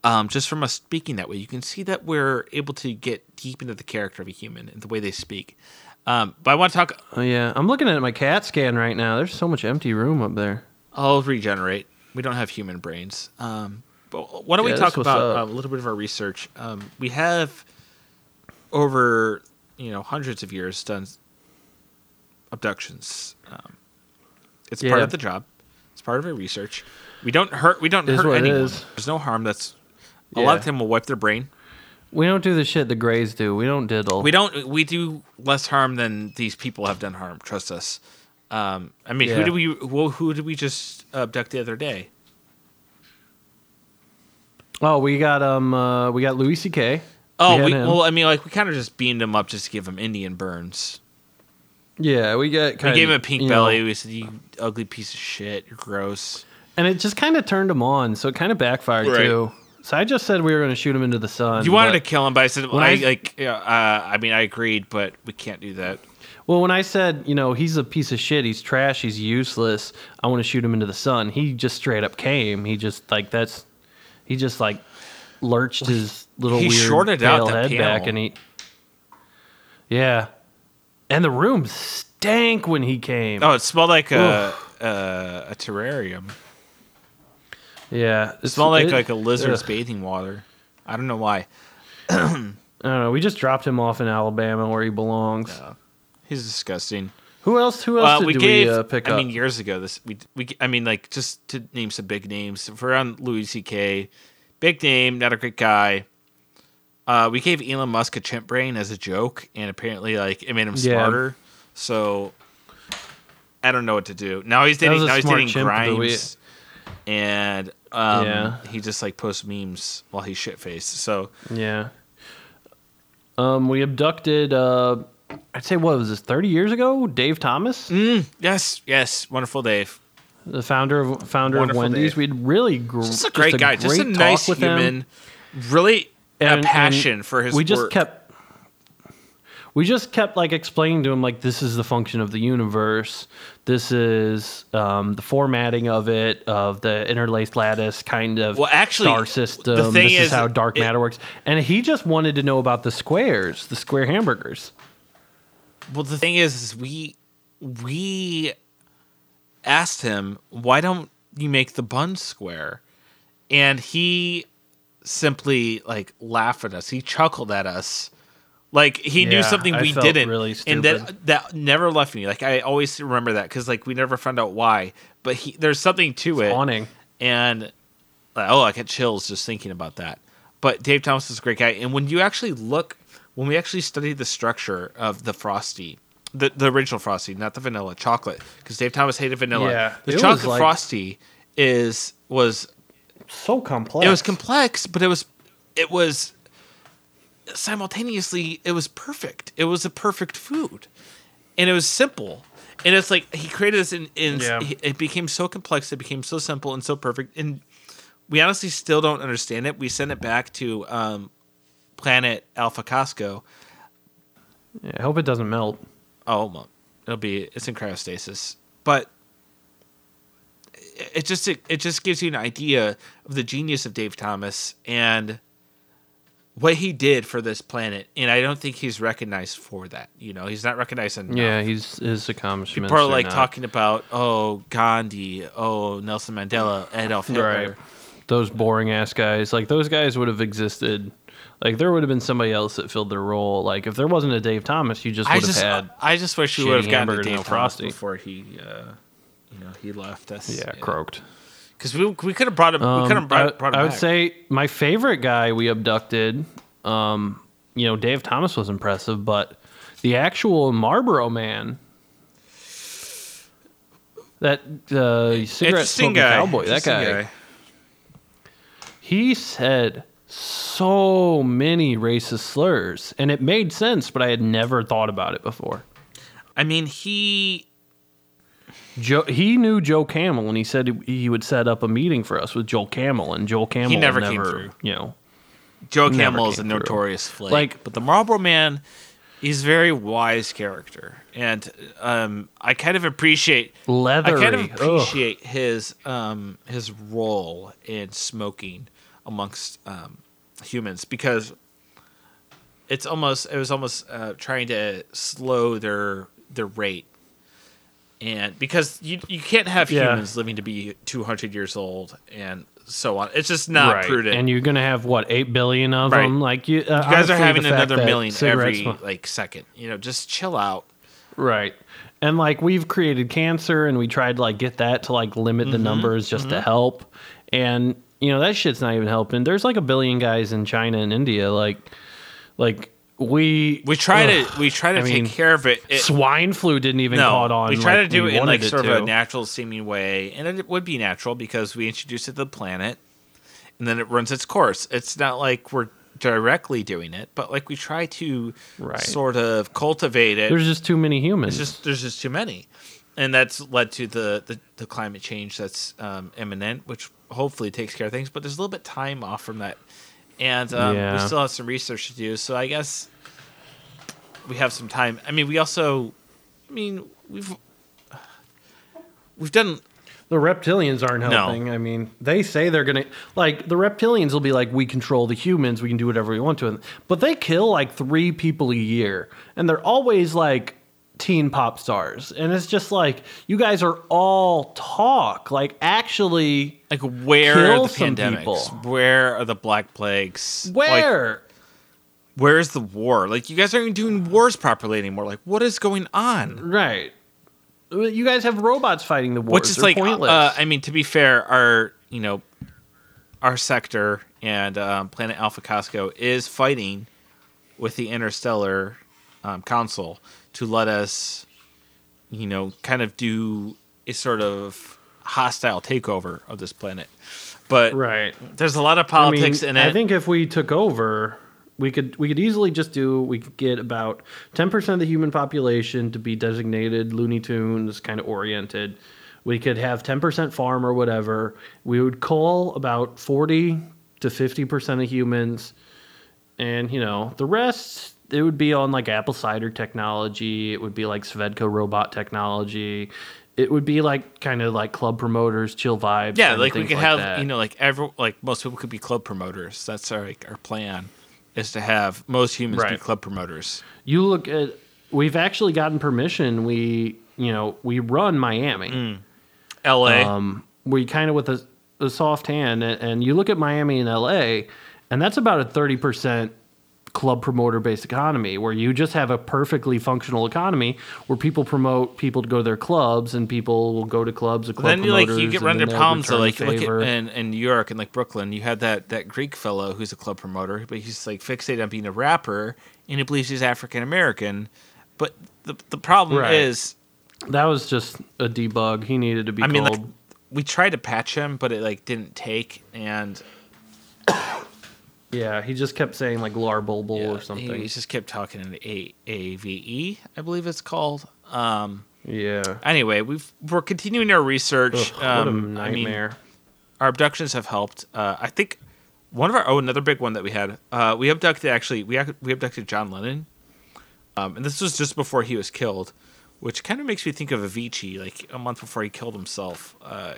Um, just from us speaking that way, you can see that we're able to get deep into the character of a human and the way they speak. Um, but I want to talk. Oh yeah, I'm looking at my CAT scan right now. There's so much empty room up there. I'll regenerate. We don't have human brains. Um, but why don't Yeah, we talk about uh, a little bit of our research? Um, we have over you know hundreds of years done abductions. Um, it's part of the job. It's part of our research. We don't hurt. We don't It hurt anyone. There's no harm. That's a lot of Yeah. time we'll wipe their brain. We don't do the shit the Greys do. We don't diddle. We don't. We do less harm than these people have done harm. Trust us. Um, I mean, who Yeah. did we? Who, who did we just abduct the other day? Oh, we got um, uh, we got Louis C.K. Oh, had we, well, I mean, like we kind of just beamed him up just to give him Indian burns. Yeah, we got. We Kinda, gave him a pink you know, belly. We said, "You ugly piece of shit. You're gross." and it just kind of turned him on, so it kind of backfired Right. too. So I just said we were going to shoot him into the sun. You wanted to kill him, but I said, well, I, I- like, yeah, uh, I mean, I agreed, but we can't do that. Well, when I said, you know, he's a piece of shit, he's trash, he's useless, I want to shoot him into the sun, he just straight up came. He just, like, that's, he just, like, lurched his little he weird shorted out pale that head back and he, yeah. And the room stank when he came. Oh, it smelled like a, a a terrarium. Yeah. It smelled like it- like a lizard's ugh. bathing water. I don't know why. I don't know. We just dropped him off in Alabama where he belongs. He's disgusting. Who else? Who else Uh, did we gave. we uh, pick I up? mean, years ago, this we we. I mean, like just to name some big names. If we're on Louis C.K., big name, not a great guy. Uh, we gave Elon Musk a chimp brain as a joke, and apparently, like it made him Yeah. smarter. So I don't know what to do. Now he's dating. Now he's dating chimp, but we- Grimes, and um, Yeah. he just like posts memes while he's shit faced. So Yeah. Um, we abducted. Uh, I'd say what was this? Thirty years ago, Dave Thomas, Mm. yes, yes, wonderful Dave. the founder of founder Wonderful of Wendy's. Dave. We'd really gr- Just a great guy. Just a nice with him. human. Really And- a passion for his we just work. kept we just kept like explaining to him like this is the function of the universe. This is um, the formatting of it of the interlaced lattice kind of Well, actually, star system. the thing this is, is, how dark it- matter works. And he just wanted to know about the squares the square hamburgers. Well, the thing is, is we we asked him why don't you make the bun square, and he simply like laughed at us. He chuckled at us, like he knew Yeah, something I we didn't, really and that that never left me. Like I always remember that because like we never found out why, but he there's something to it. haunting and oh, I get chills just thinking about that. But Dave Thomas is a great guy, and when you actually look, when we actually study the structure of the frosty, the the original frosty, not the vanilla chocolate, because Dave Thomas hated vanilla. Yeah, the chocolate like- frosty is was so complex it was complex, but it was it was simultaneously it was perfect. It was a perfect food, and it was simple. And it's like he created this, in, in Yeah. it became so complex. It became so simple and so perfect. And we honestly still don't understand it. We sent it back to um, Planet Alpha Costco. Yeah, I hope it doesn't melt. Oh, well, it'll be it's in cryostasis, but it it just it, it just gives you an idea of the genius of Dave Thomas and what he did for this planet. And I don't think he's recognized for that. You know, he's not recognized enough. Yeah, he's his accomplishments. People are like not- talking about oh Gandhi, oh Nelson Mandela, Adolf Hitler. right. Those boring ass guys, like those guys would have existed. Like there would have been somebody else that filled their role. Like if there wasn't a Dave Thomas, you just I would have just had. I just wish shitty would have gotten to Dave Thomas Frosty. before he uh, you know he left us. yeah, croaked. Because we, we could have brought him. we Um, could have brought, I, brought him I would back. say my favorite guy we abducted. Um, you know, Dave Thomas was impressive, but the actual Marlboro man, that uh, cigarette smoking guy. cowboy, that Interesting guy, he said so many racist slurs, and it made sense, but I had never thought about it before. I mean, he Joe, he knew Joe Camel, and he said he, he would set up a meeting for us with Joe Camel, and Joe Camel never never, came through. you know. Joe Camel is a came through. notorious flake. Like- but the Marlboro Man, he's a very wise character, and um, I kind of appreciate. Leathery. I kind of Ugh. appreciate his um, his role in smoking amongst um, humans because it's almost it was almost uh, trying to slow their their rate. And because you you can't have Yeah. humans living to be 200 years old and so on. It's just not right. prudent. And you're gonna have what eight billion of Right. them? Like you, uh, you guys are having another million every smoke- like second. You know, just chill out. right? And like we've created cancer, and we tried to like get that to like limit Mm-hmm. the numbers just to help. And you know that shit's not even helping. There's like a billion guys in China and India. Like, like we We try ugh, to we try to I take mean, care of it. it swine flu didn't even no, caught on. we try like to do it in like sort of a natural seeming way, and it would be natural because we introduce it to the planet, and then it runs its course. It's not like we're directly doing it, but like we try to Right. sort of cultivate it. There's just too many humans. It's just there's just too many, and that's led to the the, the climate change that's um, imminent, which hopefully takes care of things. But there's a little bit time off from that, and um, we still have some research to do. So I guess we have some time. I mean, we also, I mean, we've we've done The reptilians aren't No. helping. I mean, they say they're gonna like the reptilians will be like, we control the humans, we can do whatever we want to, but they kill like three people a year, and they're always like teen pop stars, and it's just like you guys are all talk, like actually like where are the pandemics? people. Where are the black plagues? Like, where. where's the war? Like you guys aren't even doing wars properly anymore. Like what is going on? right. You guys have robots fighting the wars. which is They're like uh, i mean to be fair our you know our sector and um, planet alpha costco is fighting with the interstellar um, council to let us you know kind of do a sort of hostile takeover of this planet but right. there's a lot of politics I mean, in it I think if we took over, we could we could easily just do we could get about ten percent of the human population to be designated Looney Tunes kind of oriented. We could have ten percent farm or whatever. We would call about forty to fifty percent of humans, and you know the rest. It would be on like apple cider technology. It would be like Svedka robot technology. It would be like kind of like club promoters, chill vibes. yeah like we could like have that. you know like every like most people could be club promoters that's our like our plan is to have most humans be club promoters you look at we've actually gotten permission we you know we run miami la um we kind of with a, a soft hand and, and you look at miami and la and that's about a 30% club promoter based economy where you just have a perfectly functional economy where people promote people to go to their clubs and people will go to clubs club then you like you get run into problems so like look at in, in New York and like Brooklyn you had that that Greek fellow who's a club promoter but he's like fixated on being a rapper and he believes he's African American but the the problem Right. is that was just a debug. He needed to be I mean like we tried to patch him but it like didn't take and Yeah, he just kept saying like Glarbulbul Yeah, or something. He just kept talking in A A V E, I believe it's called. Um, yeah. anyway, we've we're continuing our research. Ugh, what a um, I mean, nightmare. our abductions have helped. Uh, I think one of our oh another big one that we had. Uh, we abducted actually we we abducted John Lennon, um, and this was just before he was killed, which kind of makes me think of Avicii, like a month before he killed himself. Uh,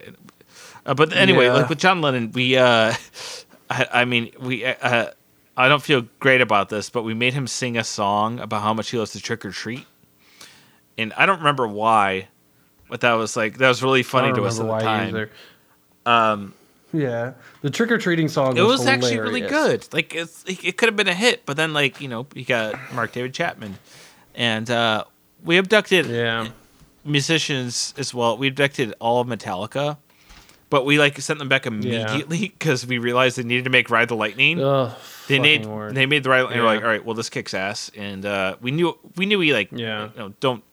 uh, but anyway, Yeah. like with John Lennon, we uh, I, I mean we. Uh, I don't feel great about this, but we made him sing a song about how much he loves to trick or treat, and I don't remember why, but that was like that was really funny to us at the time. Um, yeah, the trick or treating song. It was, was actually really good. Like it's, it, it could have been a hit, but then like you know you got Mark David Chapman, and uh, we abducted Yeah, musicians as well. We abducted all of Metallica, but we like sent them back immediately because we realized they needed to make Ride the Lightning. Ugh, they made word. they made the Ride. And we're like, all right, well this kicks ass, and uh, we knew we knew we like Yeah. you know don't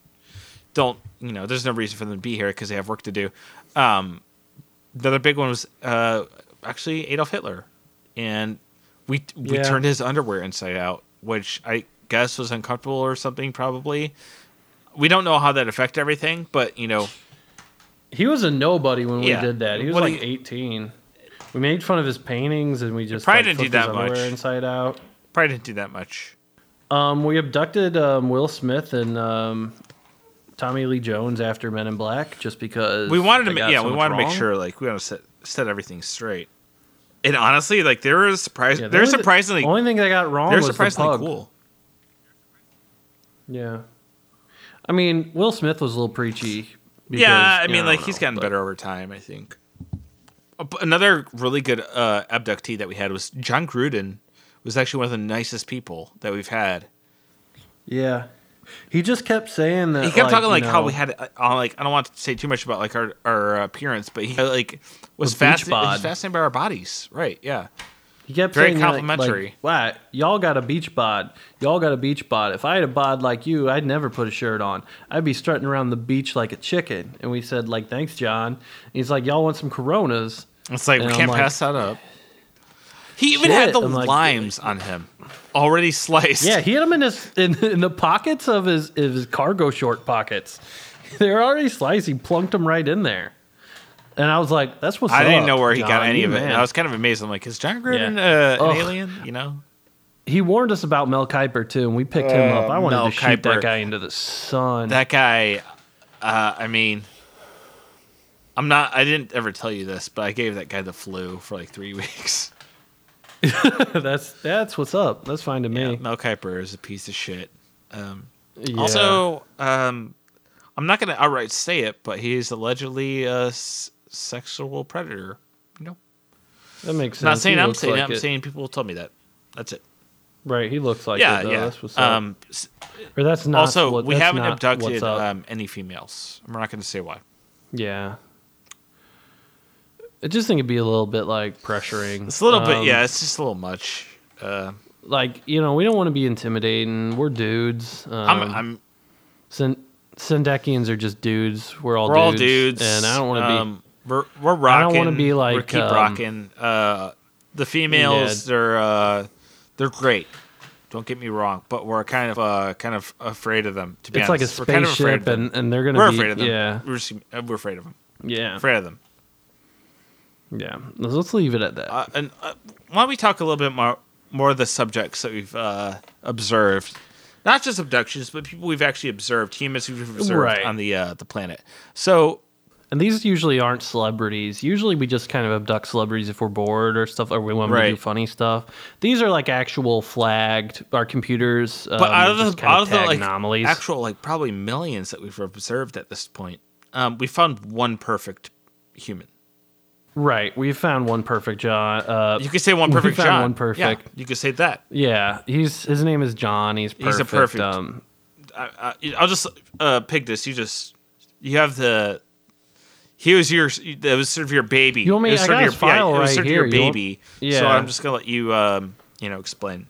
don't you know there's no reason for them to be here because they have work to do. Um, the other big one was uh, actually Adolf Hitler, and we we Yeah. turned his underwear inside out, which I guess was uncomfortable or something. Probably, we don't know how that affected everything, but you know, He was a nobody when Yeah. we did that. He was What like you- 18. We made fun of his paintings and we just Probably like, didn't do that much. inside out. probably didn't do that much. Um, we abducted um, Will Smith and um, Tommy Lee Jones after Men in Black just because We wanted to, ma- yeah, so we wanted to make sure like we want to set set everything straight. And honestly, like they were surprised. Yeah, the they're surprisingly only thing they got wrong they're was the cool. Yeah, I mean Will Smith was a little preachy. Because, yeah, I you mean, know, like he's but- gotten better over time. I think. Uh, Another really good uh, abductee that we had was Jon Gruden. Was actually one of the nicest people that we've had. Yeah, he just kept saying that. He kept talking you like how we had uh, uh, like I don't want to say too much about like our our appearance, but he like was fascinated, was fascinated by our bodies. Right? Yeah. He kept Very saying complimentary. Like, wow, y'all got a beach bod. Y'all got a beach bod. If I had a bod like you, I'd never put a shirt on. I'd be strutting around the beach like a chicken. And we said, like, thanks, Jon. And he's like, y'all want some Coronas? It's like And we I'm can't like, pass that up. He even had the I'm like- limes on him, already sliced. Yeah, he had them in his in, in the pockets of his of his cargo short pockets. They're already sliced. He plunked them right in there. And I was like, "That's what's I didn't know where he got any of it. man." And I was kind of amazed. I'm like, is Jon Gruden Yeah. uh, an alien? You know? he warned us about Mel Kiper too, and we picked him up. I wanted Mel to shoot Kiper. that guy into the sun. That guy, uh, I mean, I'm not, I didn't ever tell you this, but I gave that guy the flu for like three weeks. that's that's what's up. That's fine to me. Mel Kiper is a piece of shit. Um, Yeah. Also, um, I'm not going to outright say it, but he's allegedly a s- sexual predator. You know, that makes sense. I'm not saying He I'm saying like it. I'm saying people told me that. That's it. right. He looks like yeah, it. Though. yeah. That's. Um, or that's not. also, what, we haven't abducted um, any females. We're not going to say why. yeah. I just think it'd be a little bit like pressuring. It's a little bit, Um, yeah. It's just a little much. Uh, Like you know, we don't want to be intimidating. We're dudes. Um, I'm, I'm, Syndekians are just dudes. We're all we're dudes. all dudes, and I don't want to be. um, We're we're rocking. I don't wanna be like we're like, keep um, rocking. Uh, the females, Yeah. they're uh, they're great. Don't get me wrong, but we're kind of uh, kind of afraid of them. To be It's like a honest, we're kind of afraid spaceship, of them. and, and they're gonna we're be. afraid of them. Yeah, we're, just- uh, we're afraid of them. yeah, Afraid of them. yeah. Let's, let's leave it at that. Uh, and uh, why don't we talk a little bit more more of the subjects that we've uh, observed? Not just abductions, but people we've actually observed, humans we've observed Right. on the uh, the planet. So And these usually aren't celebrities. Usually we just kind of abduct celebrities if we're bored or stuff, or we want to do funny stuff. These are like actual flagged. Our computers, um, But out of the out of the like anomalies. actual like probably millions that we've observed at this point, um, we found one perfect human. right, we found one perfect John. Uh, You could say one We perfect found John. one perfect. Yeah, you could say that. yeah, he's his name is John. He's perfect. He's a perfect- Um, I, I, I'll just uh, pick this. You just you have the. He was your. That was sort of your baby. You want me- It was I sort of your, file it was right sort of here. your You want- baby. So Yeah. I'm just gonna let you, um, you know, explain.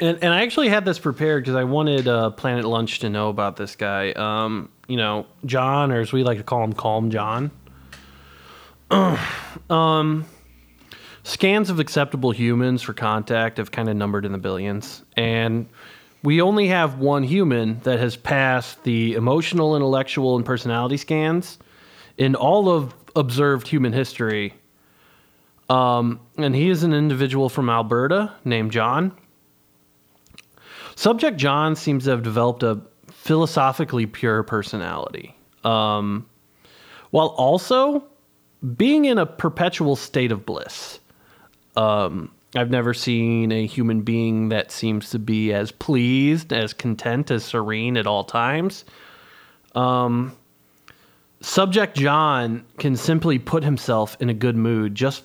and and I actually had this prepared because I wanted uh, Planet Lunch to know about this guy. Um, you know, John, or as we like to call him, Calm John. um, scans of acceptable humans for contact have kind of numbered in the billions. And we only have one human that has passed the emotional, intellectual, and personality scans in all of observed human history. Um, and he is an individual from Alberta named John. Subject John seems to have developed a philosophically pure personality, um, while also being in a perpetual state of bliss. Um, I've never seen a human being that seems to be as pleased, as content, as serene at all times. Um, Subject John can simply put himself in a good mood just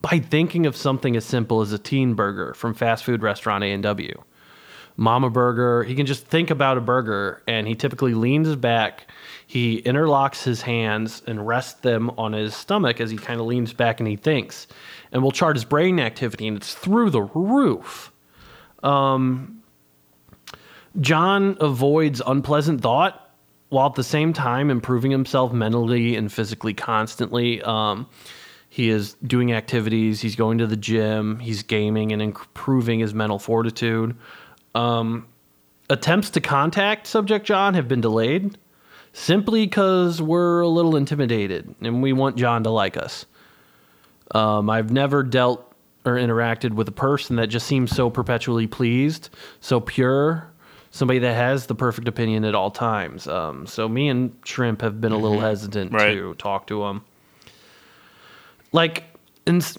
by thinking of something as simple as a teen burger from fast food restaurant A&W. Mama burger, he can just think about a burger and he typically leans back, he interlocks his hands and rests them on his stomach as he kind of leans back and he thinks. And we'll chart his brain activity and it's through the roof. Um, John avoids unpleasant thought while at the same time improving himself mentally and physically constantly. Um, he is doing activities, he's going to the gym, he's gaming and improving his mental fortitude. Um, attempts to contact Subject John have been delayed simply because we're a little intimidated and we want John to like us. Um, I've never dealt or interacted with a person that just seems so perpetually pleased, so pure, somebody that has the perfect opinion at all times. Um, so me and Shrimp have been a little hesitant Right. to talk to him. Like,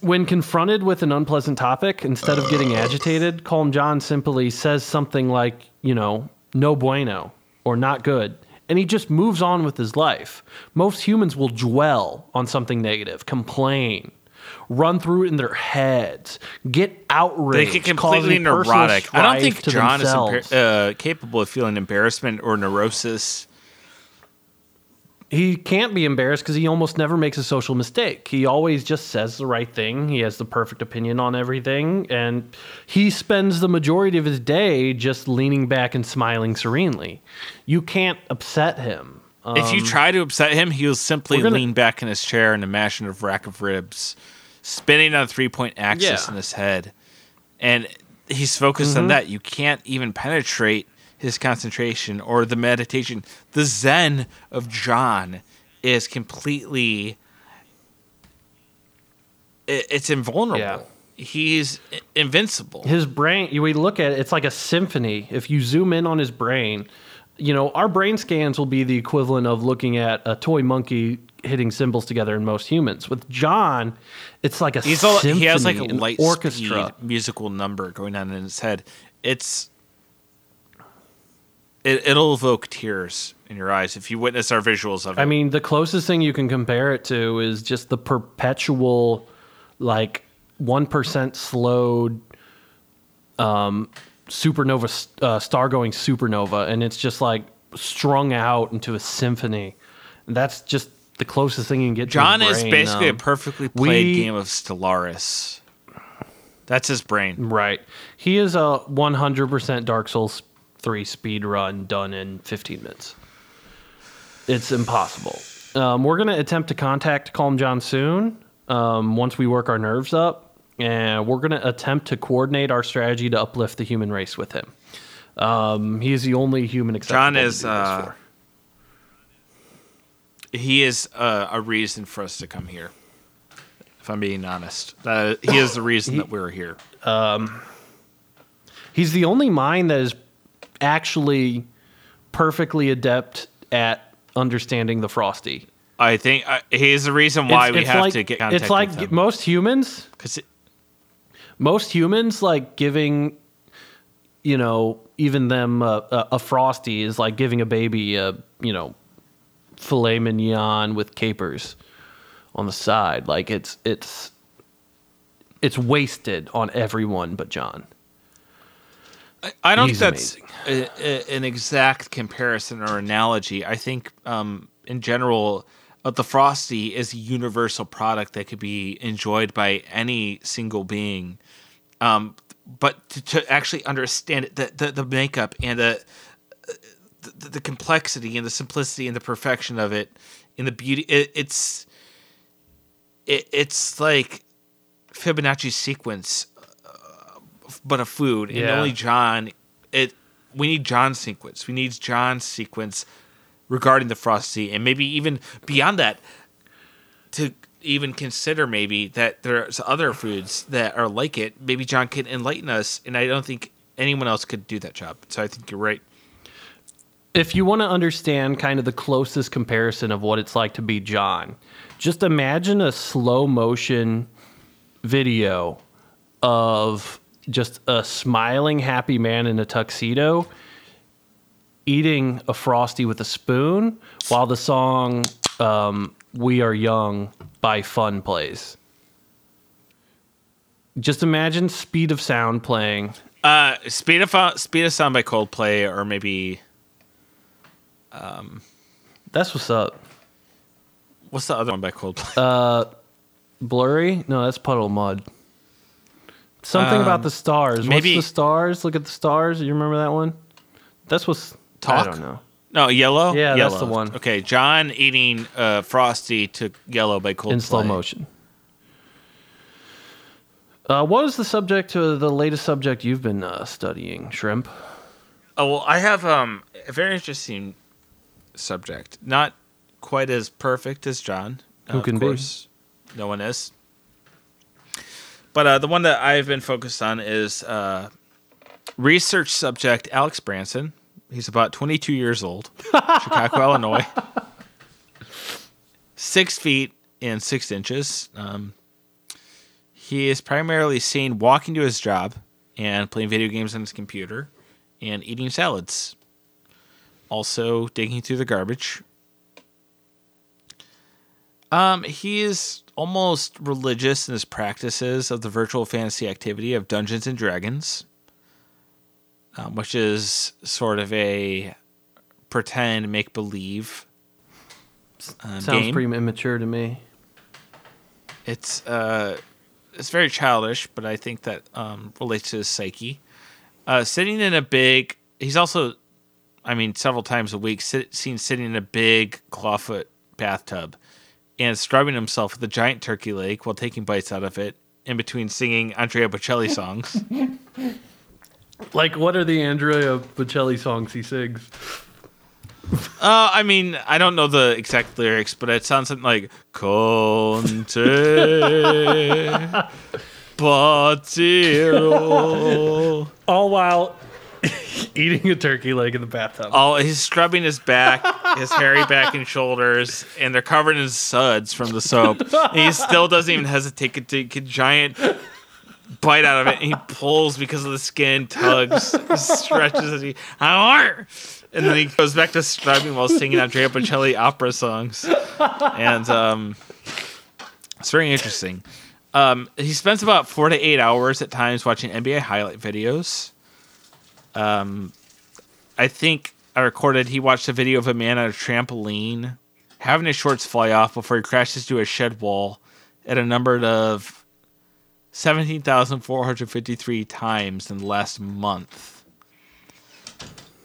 when confronted with an unpleasant topic, instead of getting agitated, Calm John simply says something like, you know, no bueno or not good. And he just moves on with his life. Most humans will dwell on something negative, complain, run through it in their heads, get outraged, They get completely neurotic. I don't think John is themselves. impa- uh, capable of feeling embarrassment or neurosis. he can't be embarrassed because he almost never makes a social mistake. He always just says the right thing. He has the perfect opinion on everything, and he spends the majority of his day just leaning back and smiling serenely. You can't upset him. Um, if you try to upset him, he'll simply gonna- lean back in his chair and imagine a rack of ribs spinning on a three point axis Yeah. in his head. And he's focused Mm-hmm. on that. You can't even penetrate his concentration or the meditation. The Zen of John is completely. It's invulnerable. Yeah. He's invincible. his brain, you we look at it, it's like a symphony. If you zoom in on his brain, you know, our brain scans will be the equivalent of looking at a toy monkey hitting cymbals together in most humans. With John, it's like a He's all, symphony, he has like a light orchestra. musical number going on in his head. It's it, it'll evoke tears in your eyes if you witness our visuals of it. I mean, the closest thing you can compare it to is just the perpetual, like one percent slowed, um, supernova uh, star going supernova, and it's just like strung out into a symphony. And that's just the closest thing you can get. John is basically Um, a perfectly played we- game of Stellaris. That's his brain. Right. He is a 100% Dark Souls 3 speed run done in 15 minutes. It's impossible. Um, we're going to attempt to contact Calm John soon um, once we work our nerves up. And we're going to attempt to coordinate our strategy to uplift the human race with him. Um, he is the only human John is, uh. He is uh, a reason for us to come here. If I'm being honest, uh, he is the reason that we're here. He's the only mind that is actually perfectly adept at understanding the Frosty. I think uh, he is the reason why It's- we it's have like, to get contact It's like most humans, Because most humans like giving, you know, even them uh, a, a frosty is like giving a baby a you know, filet mignon with capers on the side. Like it's it's it's wasted on everyone but John. I don't He's think that's a, a- an exact comparison or analogy. I think, um, in general, uh, the Frosty is a universal product that could be enjoyed by any single being. Um, but to, to actually understand it, the, the, the makeup and the, the the complexity and the simplicity and the perfection of it, and the beauty, it, it's it, it's like Fibonacci sequence, uh, but a food, and only John. It we need John's sequence. We need John's sequence regarding the frosty, and maybe even beyond that, to even consider maybe that there's other foods that are like it. Maybe John can enlighten us, and I don't think anyone else could do that job. So I think you're right. If you want to understand kind of the closest comparison of what it's like to be John, just imagine a slow motion video of just a smiling, happy man in a tuxedo eating a frosty with a spoon while the song um, "We Are Young" by Fun plays. Just imagine speed of sound playing. Uh, Speed of Speed of Sound by Coldplay, or maybe That's what's up. what's the other one by Coldplay? Uh, Blurry? No, that's Puddle Mud. Something about the stars. maybe- What's the stars? Look at the stars. You remember that one? That's what's. Talk? I don't know. no, Yellow. Yeah, that's the one. Okay, John eating uh, Frosty to Yellow by Coldplay In slow motion. Uh, what is the subject, uh, the latest subject you've been uh, studying, Shrimp? Oh well, I have um a very interesting subject. Not quite as perfect as John. Who of can be? course, No one is. But uh, the one that I've been focused on is uh, research subject Alex Branson. He's about 22 years old, Chicago, Illinois. Six feet and six inches. Um, he is primarily seen walking to his job and playing video games on his computer and eating salads. Also digging through the garbage. Um, he is almost religious in his practices of the virtual fantasy activity of Dungeons and Dragons, um, which is sort of a pretend make believe uh, Sounds game. pretty immature to me. It's uh, it's very childish, but I think that um, relates to his psyche. Uh, sitting in a big, he's also, I mean, several times a week, sit, seen sitting in a big clawfoot bathtub and scrubbing himself with a giant turkey leg while taking bites out of it in between singing Andrea Bocelli songs. Like, what are the Andrea Bocelli songs he sings? Uh, I mean, I don't know the exact lyrics, but it sounds something like Conte Patiro. All while eating a turkey leg in the bathtub. Oh, he's scrubbing his back, his hairy back and shoulders, and they're covered in suds from the soap. And he still doesn't even hesitate to take a giant bite out of it, and he pulls because of the skin, tugs, stretches, and he, "Arr!" and then he goes back to scrubbing while singing Andrea Bocelli opera songs. And um, it's very interesting. Um, he spends about four to eight hours at times watching NBA highlight videos. I think I recorded he watched a video of a man on a trampoline having his shorts fly off before he crashes to a shed wall at a number of 17,453 times in the last month.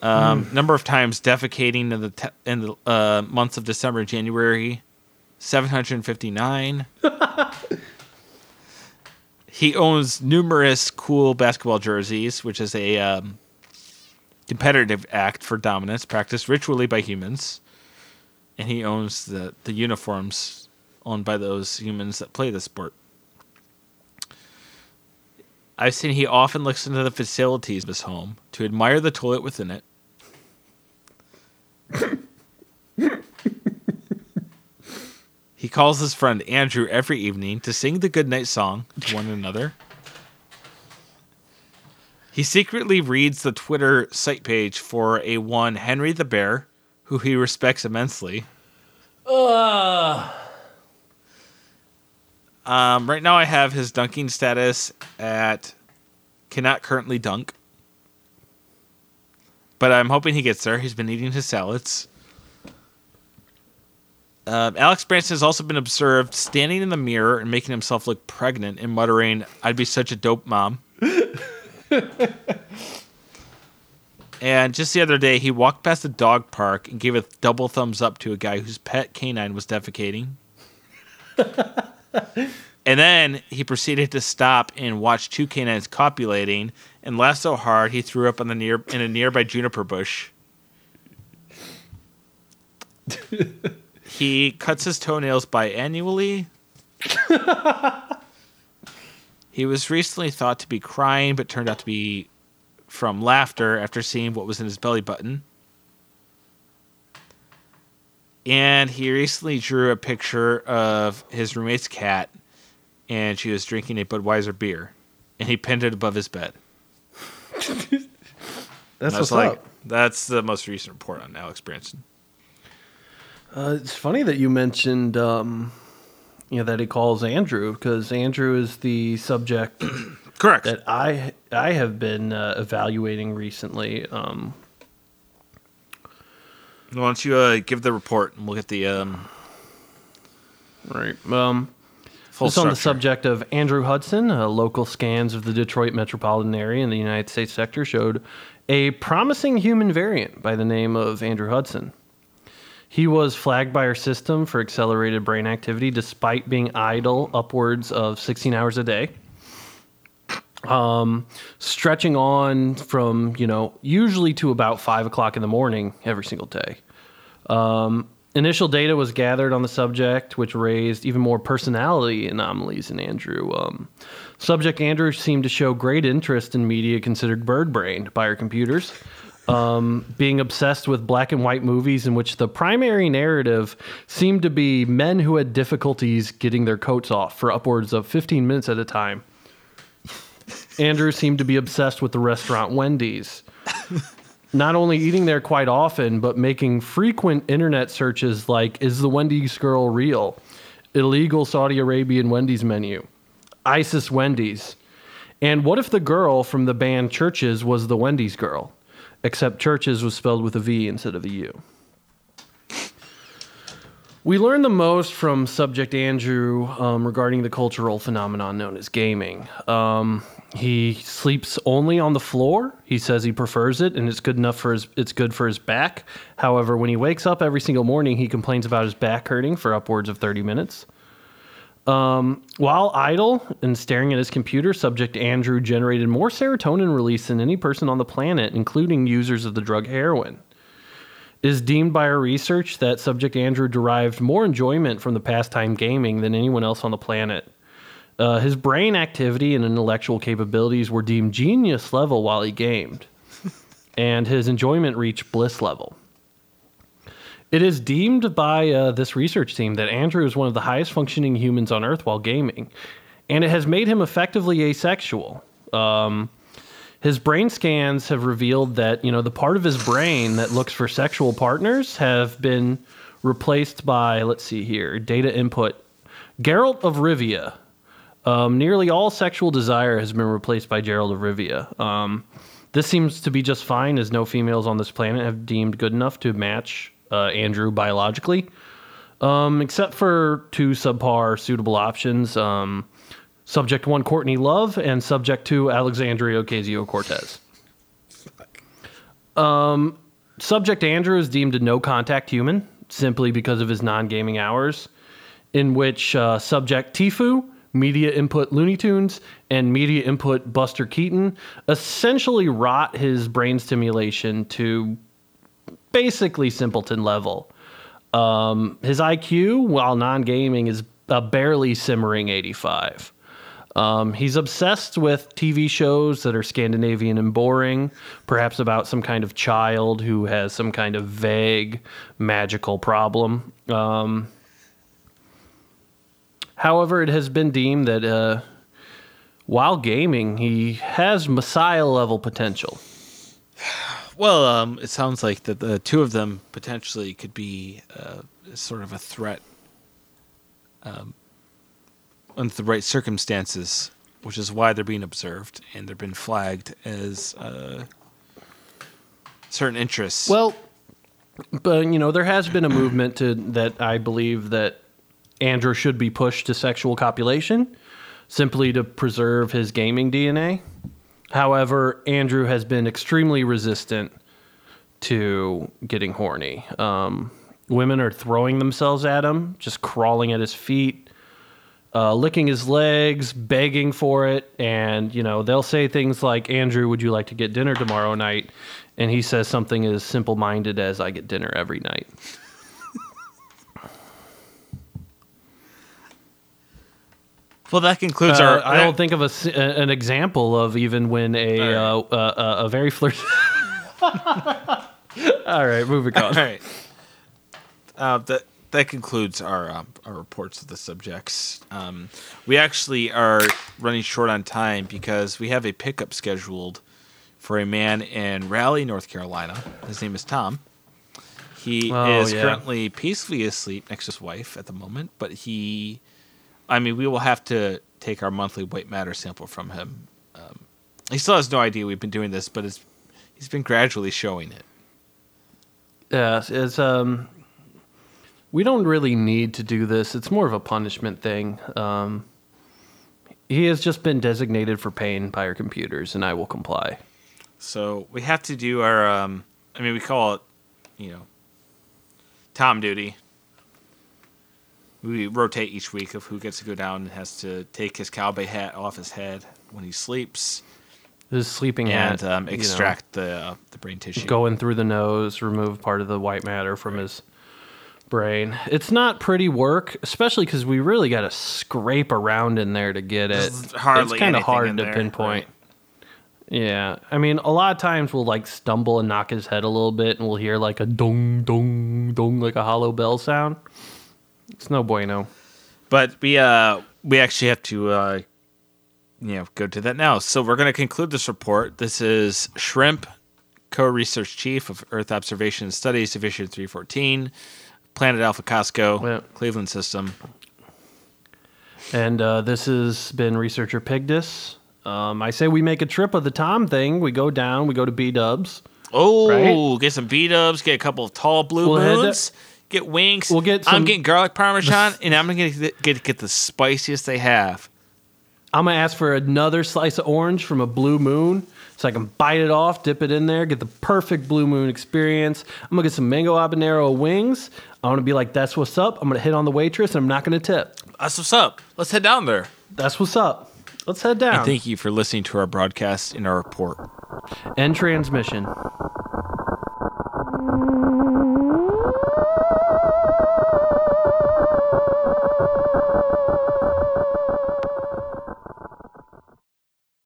Um, Number of times defecating in the te- in the uh, months of December and January, 759. he owns numerous cool basketball jerseys, which is a um, competitive act for dominance practiced ritually by humans. And he owns the, the uniforms owned by those humans that play the sport. I've seen he often looks into the facilities of his home to admire the toilet within it. he calls his friend Andrew every evening to sing the goodnight song to one another. He secretly reads the Twitter site page for a one Henry the Bear, who he respects immensely. Um, right now, I have his dunking status at cannot currently dunk, but I'm hoping he gets there. He's been eating his salads. Um, Alex Branson has also been observed standing in the mirror and making himself look pregnant and muttering, "I'd be such a dope mom." and just the other day, he walked past a dog park and gave a double thumbs up to a guy whose pet canine was defecating. And then he proceeded to stop and watch two canines copulating and laughed so hard he threw up on the near in a nearby juniper bush. he cuts his toenails biannually. He was recently thought to be crying, but turned out to be from laughter after seeing what was in his belly button. And he recently drew a picture of his roommate's cat, and she was drinking a Budweiser beer, and he pinned it above his bed. That's what's like, up. that's the most recent report on Alex Branson. Uh, it's funny that you mentioned, um, you know, that he calls Andrew because Andrew is the subject Correct. that I I have been uh, evaluating recently. Um, Why don't you uh, give the report and we'll get the um, right. Um, full on the subject of Andrew Hudson. Uh, local scans of the Detroit metropolitan area in the United States sector showed a promising human variant by the name of Andrew Hudson. He was flagged by our system for accelerated brain activity despite being idle upwards of 16 hours a day. Um, stretching on from, you know, usually to about 5 o'clock in the morning every single day. Initial data was gathered on the subject, which raised even more personality anomalies in Andrew. Um, subject Andrew seemed to show great interest in media considered bird brained by our computers, um, being obsessed with black and white movies in which the primary narrative seemed to be men who had difficulties getting their coats off for upwards of 15 minutes at a time. Andrew seemed to be obsessed with the restaurant Wendy's not only eating there quite often, but making frequent internet searches like, is the Wendy's girl real? Illegal Saudi Arabian Wendy's menu. ISIS Wendy's. And what if the girl from the band CHVRCHES was the Wendy's girl? Except CHVRCHES was spelled with a V instead of a U. We learned the most from subject Andrew um, regarding the cultural phenomenon known as gaming. Um, he sleeps only on the floor. He says he prefers it, and it's good enough for his. It's good for his back. However, when he wakes up every single morning, he complains about his back hurting for upwards of thirty minutes. Um, while idle and staring at his computer, subject Andrew generated more serotonin release than any person on the planet, including users of the drug heroin is deemed by our research that subject Andrew derived more enjoyment from the pastime gaming than anyone else on the planet. Uh, his brain activity and intellectual capabilities were deemed genius level while he gamed, and his enjoyment reached bliss level. It is deemed by uh, this research team that Andrew is one of the highest functioning humans on Earth while gaming, and it has made him effectively asexual. Um, his brain scans have revealed that you know the part of his brain that looks for sexual partners have been replaced by let's see here data input Geralt of Rivia. Um, nearly all sexual desire has been replaced by Geralt of Rivia. Um, this seems to be just fine, as no females on this planet have deemed good enough to match uh, Andrew biologically, um, except for two subpar suitable options. Um, Subject one, Courtney Love, and subject two, Alexandria Ocasio Cortez. Um, subject Andrew is deemed a no contact human simply because of his non gaming hours, in which uh, subject Tifu, media input Looney Tunes, and media input Buster Keaton essentially rot his brain stimulation to basically simpleton level. Um, his IQ, while non gaming, is a barely simmering 85. Um, he's obsessed with TV shows that are Scandinavian and boring, perhaps about some kind of child who has some kind of vague magical problem. Um, however, it has been deemed that uh, while gaming, he has messiah level potential. Well, um, it sounds like that the two of them potentially could be uh, sort of a threat um, under the right circumstances, which is why they're being observed and they've been flagged as uh, certain interests. Well, but you know, there has been a movement to that I believe that Andrew should be pushed to sexual copulation simply to preserve his gaming DNA. However, Andrew has been extremely resistant to getting horny. Um, women are throwing themselves at him, just crawling at his feet, uh, licking his legs, begging for it, and you know they'll say things like, "Andrew, would you like to get dinner tomorrow night?" And he says something as simple-minded as, "I get dinner every night." Well, that concludes Uh, our. I don't think of a, an example of even when a All uh, uh, uh, a very flirt. All right, moving on. right. Uh, that that concludes our um, our reports of the subjects. Um, we actually are running short on time because we have a pickup scheduled for a man in Raleigh, North Carolina. His name is Tom. He Oh, is yeah. currently peacefully asleep next to his wife at the moment, but he, I mean, we will have to take our monthly white matter sample from him. Um, he still has no idea we've been doing this, but it's, he's been gradually showing it. Yeah, it's um, we don't really need to do this. It's more of a punishment thing. Um, he has just been designated for pain by our computers, and I will comply. So we have to do our. Um, I mean, we call it, you know, Tom duty. We rotate each week of who gets to go down and has to take his cowboy hat off his head when he sleeps His sleeping and hat, um, you know, extract the uh, the brain tissue. going through the nose, remove part of the white matter from his brain. It's not pretty work, especially because we really got to scrape around in there to get it. There's hardly it's kind of hard to there, pinpoint. right. Yeah, I mean, a lot of times we'll like stumble and knock his head a little bit, and we'll hear like a dong dong dong, like a hollow bell sound. It's no bueno. But we uh we actually have to uh you know go to that now. So we're going to conclude this report. This is Shrimp, co-research chief of Earth Observation and Studies Division 314, Planet Alpha Costco, Yeah. Cleveland System. And uh, this has been researcher Pigdis. Um, I say we make a trip of the Tom thing. We go down. We go to B Dubs. Oh, Right? get some B Dubs. get a couple of tall blue We'll moons, get wings. We'll get I'm getting garlic parmesan, and I'm gonna get, get get the spiciest they have. I'm gonna ask for another slice of orange from a blue moon, so I can bite it off, dip it in there, get the perfect blue moon experience. I'm gonna get some mango habanero wings. I want to be like, "That's what's up." I'm gonna hit on the waitress, and I'm not gonna tip. That's what's up. Let's head down there. That's what's up. Let's head down. And thank you for listening to our broadcast and our report. End transmission.